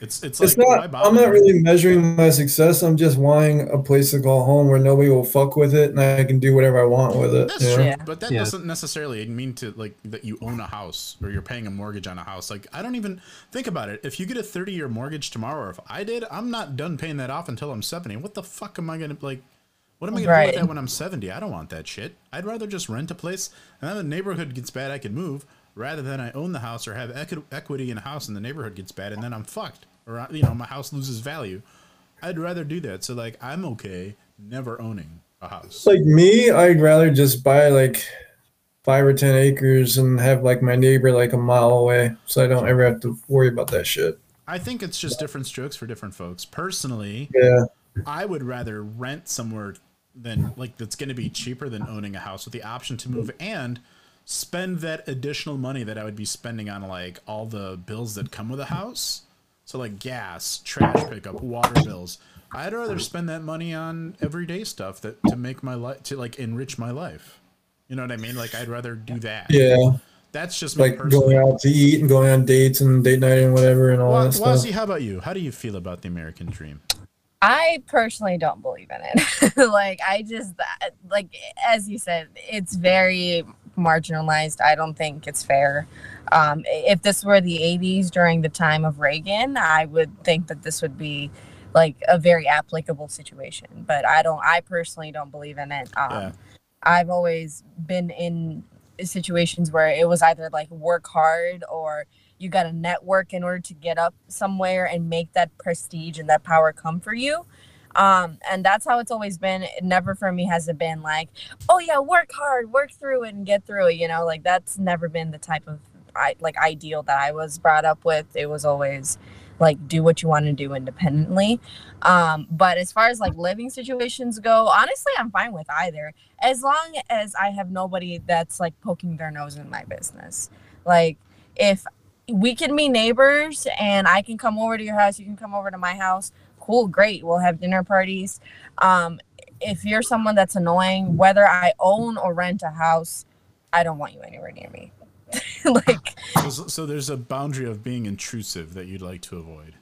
It's it's like It's not. why? I'm not really measuring my success. I'm just wanting a place to call home where nobody will fuck with it, and I can do whatever I want with it. That's you know? true, but that Yeah. doesn't necessarily mean to like that you own a house or you're paying a mortgage on a house. Like I don't even think about it. If you get a 30 year mortgage tomorrow, or if I did, I'm not done paying that off until I'm 70. What the fuck am I gonna like? What am I gonna do with that when I'm 70? I don't want that shit. I'd rather just rent a place and then the neighborhood gets bad, I can move rather than I own the house or have equi- equity in a house and the neighborhood gets bad and then I'm fucked or uh, you know my house loses value. I'd rather do that. So like I'm okay never owning a house. Like me, I'd rather just buy like five or ten acres and have like my neighbor like a mile away, so I don't ever have to worry about that shit. I think it's just different strokes for different folks. Personally, Yeah. I would rather rent somewhere than like that's going to be cheaper than owning a house with the option to move and spend that additional money that I would be spending on like all the bills that come with a house. So like gas, trash pickup, water bills. I'd rather spend that money on everyday stuff that to make my life to like enrich my life. You know what I mean? Like I'd rather do that. Yeah. That's just Like personally. going out to eat and going on dates and date night and whatever and all Wa- that stuff. Wazzy, how about you? How do you feel about the American dream? I personally don't believe in it. like I just uh, like as you said, it's very marginalized. I don't think it's fair. Um, if this were the 80s during the time of Reagan, I would think that this would be like a very applicable situation. But I don't. I personally don't believe in it. Um, Yeah. I've always been in situations where it was either like work hard or you got to network in order to get up somewhere and make that prestige and that power come for you um and that's how it's always been. It never for me has it been like oh yeah work hard work through it and get through it you know like that's never been the type of I, like ideal that i was brought up with. It was always like do what you want to do independently. Um but as far as like living situations go honestly i'm fine with either. As long as i have nobody that's like poking their nose in my business. Like if we can be neighbors and I can come over to your house, you can come over to my house. Cool, great. We'll have dinner parties. Um, if you're someone that's annoying, whether I own or rent a house, I don't want you anywhere near me. like, So, so there's a boundary of being intrusive that you'd like to avoid.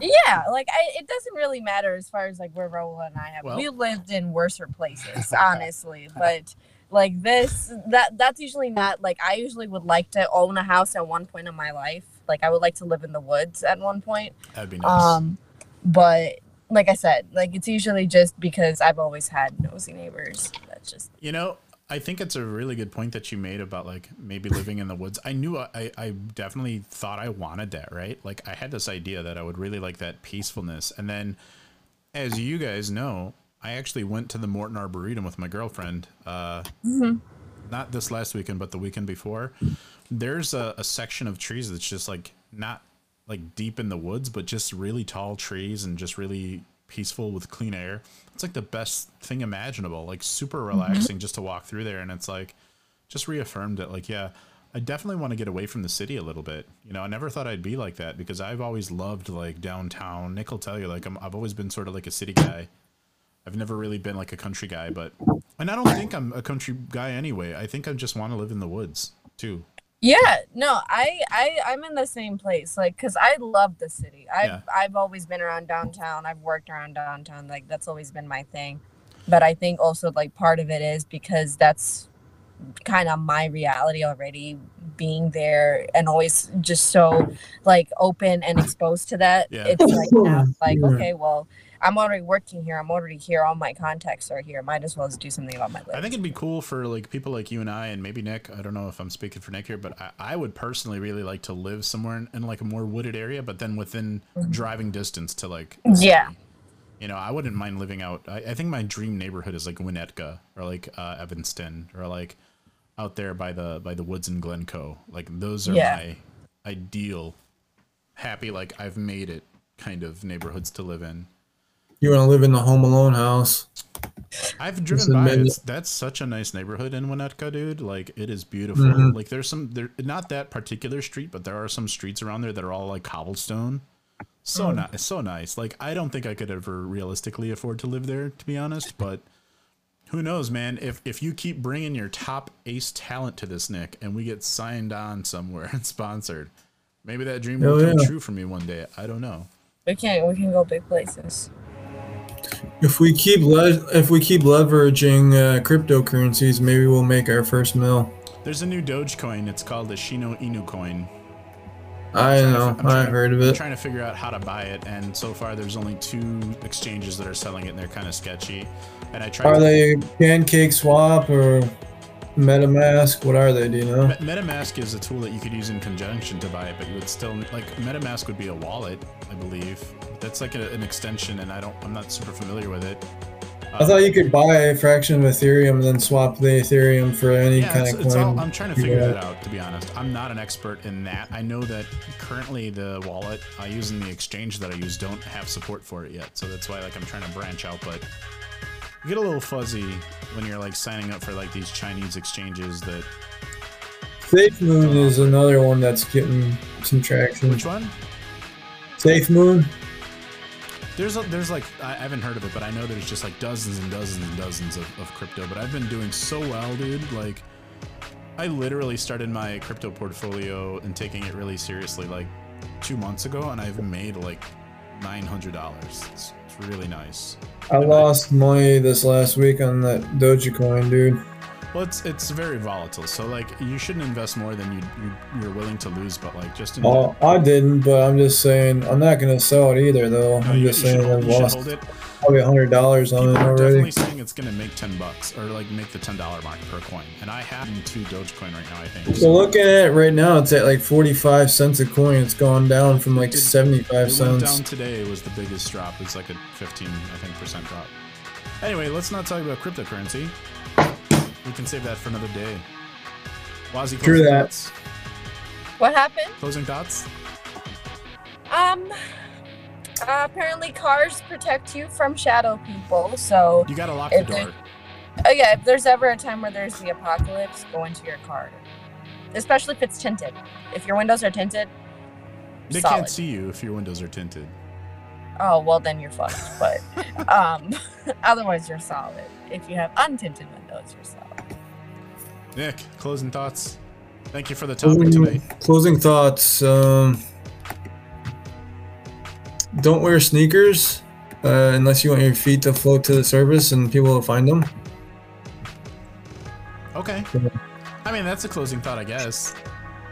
yeah, like I, it doesn't really matter as far as like where Raul and I have. Well- we lived in worser places, honestly, but like this, that that's usually not like I usually would like to own a house at one point in my life. Like I would like to live in the woods at one point. That'd be nice. Um, but like I said, like it's usually just because I've always had nosy neighbors. That's just You know, I think it's a really good point that you made about like maybe living in the woods. I knew I, I definitely thought I wanted that, right? Like I had this idea that I would really like that peacefulness. And then as you guys know, I actually went to the Morton Arboretum with my girlfriend. Uh, not this last weekend, but the weekend before. There's a, a section of trees that's just like not like deep in the woods, but just really tall trees and just really peaceful with clean air. It's like the best thing imaginable, like super mm-hmm. relaxing just to walk through there. And it's like just reaffirmed it like, yeah, I definitely want to get away from the city a little bit. You know, I never thought I'd be like that because I've always loved like downtown. Nick will tell you, like, I'm, I've always been sort of like a city guy. I've never really been like a country guy, but and I don't think I'm a country guy anyway. I think I just want to live in the woods too. Yeah. No, I I I'm in the same place. Like, cause I love the city. I've Yeah. I've always been around downtown. I've worked around downtown. Like that's always been my thing. But I think also like part of it is because that's kind of my reality already being there and always just so like open and exposed to that Yeah. it's like now like Yeah. okay well i'm already working here i'm already here all my contacts are here might as well just do something about my life I think it'd be cool for like people like you and I, and maybe Nick. I don't know if I'm speaking for Nick here, but I, I would personally really like to live somewhere in, in like a more wooded area, but then within driving distance to like. Yeah. You know, I wouldn't mind living out. I, I think my dream neighborhood is like Winnetka or like uh, Evanston or like out there by the by the woods in Glencoe. Like those are Yeah. my ideal, happy like I've made it kind of neighborhoods to live in. You want to live in the Home Alone house? I've driven a by. menu- It's, that's such a nice neighborhood in Winnetka, dude. Like it is beautiful. Mhm. Like there's some there not that particular street, but there are some streets around there that are all like cobblestone. So Oh. nice, so nice. Like I don't think I could ever realistically afford to live there, to be honest. But who knows, man? If if you keep bringing your top ace talent to this, Nick, and we get signed on somewhere and sponsored, Maybe that dream Hell will come yeah. true for me one day. I don't know. We can we can go big places. If we keep le- if we keep leveraging uh, cryptocurrencies, maybe we'll make our first mill. There's a new Dogecoin. It's called the Shiba Inu coin. I to know. I'm trying I've to- heard of I'm it. trying to figure out how to buy it, and so far there's only two exchanges that are selling it, and they're kind of sketchy. And I tried. Are to- they Pancake Swap or MetaMask? What are they? Do you know? MetaMask is a tool that you could use in conjunction to buy it, but you would still like MetaMask would be a wallet, I believe. That's like a, an extension, and I don't. I'm not super familiar with it. I thought you could buy a fraction of Ethereum and then swap the Ethereum for any yeah, kind it's, of it's coin. all, I'm trying to figure Yeah. that out, to be honest. I'm not an expert in that. I know that currently the wallet I use and the exchange that I use don't have support for it yet, so that's why like I'm trying to branch out. But you get a little fuzzy when you're like signing up for like these Chinese exchanges that. Safe Moon is another one that's getting some traction. Which one? Safe Moon. There's a, there's like I haven't heard of it, but I know there's just like dozens and dozens and dozens of, of crypto. But I've been doing so well, dude. Like I literally started my crypto portfolio and taking it really seriously like two months ago, and I've made like nine hundred dollars. It's, it's really nice. I lost money this last week on that Dogecoin, dude. Well, it's it's very volatile, so like you shouldn't invest more than you, you you're willing to lose. But like just in Oh, I didn't, but I'm just saying I'm not gonna sell it either, though. No, I'm you- just you saying hold- you lost. Probably a hundred dollars on People it are already. definitely saying it's gonna make ten bucks or like make the ten dollar mark per coin, and I have two Dogecoin right now. I think. So looking at it right now, it's at like 45 cents a coin. It's gone down from like 75 it went cents. down today. Was the biggest drop. It's like a 15, I think, percent drop. Anyway, let's not talk about cryptocurrency. We can save that for another day. Wazzy, True closing that. thoughts. What happened? Closing thoughts. Um. Uh, apparently, cars protect you from shadow people. So You gotta lock if the there- door. Oh yeah, if there's ever a time where there's the apocalypse, go into your car. Especially if it's tinted. If your windows are tinted, They solid. can't see you if your windows are tinted. Oh well, then you're fucked. But um, otherwise you're solid. If you have untinted windows, you're solid. Nick, closing thoughts. Thank you for the topic Closing, today. closing thoughts. Um, don't wear sneakers uh, unless you want your feet to float to the surface and people will find them. Okay. I mean, that's a closing thought, I guess.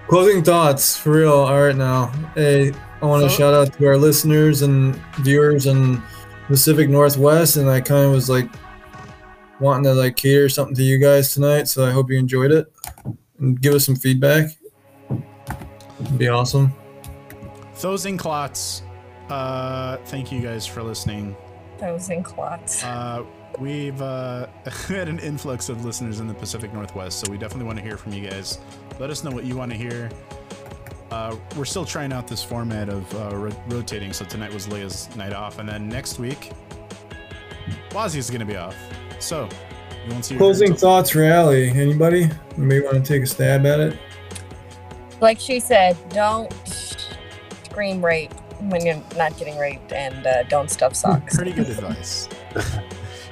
Closing thoughts for real. All right, now, hey, I want to So- shout out to our listeners and viewers in Pacific Northwest, and I kind of was like wanting to like cater something to you guys tonight, so I hope you enjoyed it and give us some feedback. It'd be awesome. Closing clots. Uh, thank you guys for listening. Those in clots. Uh, we've uh, had an influx of listeners in the Pacific Northwest, so we definitely want to hear from you guys. Let us know what you want to hear. Uh, we're still trying out this format of uh, ro- rotating, so tonight was Leia's night off, and then next week, Wazzy's going to be off. So, you won't see her Closing until- thoughts, rally. Anybody? Maybe want to take a stab at it? Like she said, don't scream rape when you're not getting raped, and uh, don't stuff socks. Pretty good advice.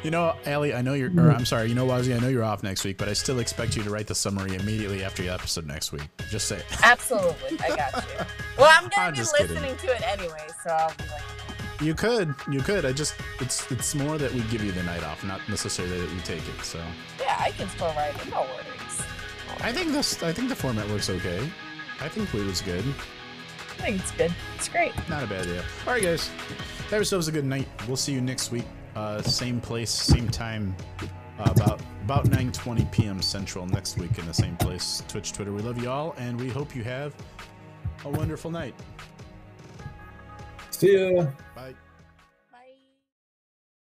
You know, Allie, I know you're, or I'm sorry, you know, Wazzy, I know you're off next week, but I still expect you to write the summary immediately after your episode next week. Just say it. Absolutely, I got you. Well, I'm gonna be just kidding. listening to it anyway, so I'll be like, You could, you could. I just, it's, it's more that we give you the night off, not necessarily that you take it. So, yeah, I can still write it. No worries. I think this, I think the format works okay. I think Blue was good. I think it's good. It's great. Not a bad idea. All right, guys. Have yourselves a good night. We'll see you next week. Uh, same place, same time. Uh, about about 9:20 p.m. Central next week in the same place. Twitch, Twitter. We love you all, and we hope you have a wonderful night. See ya. Bye.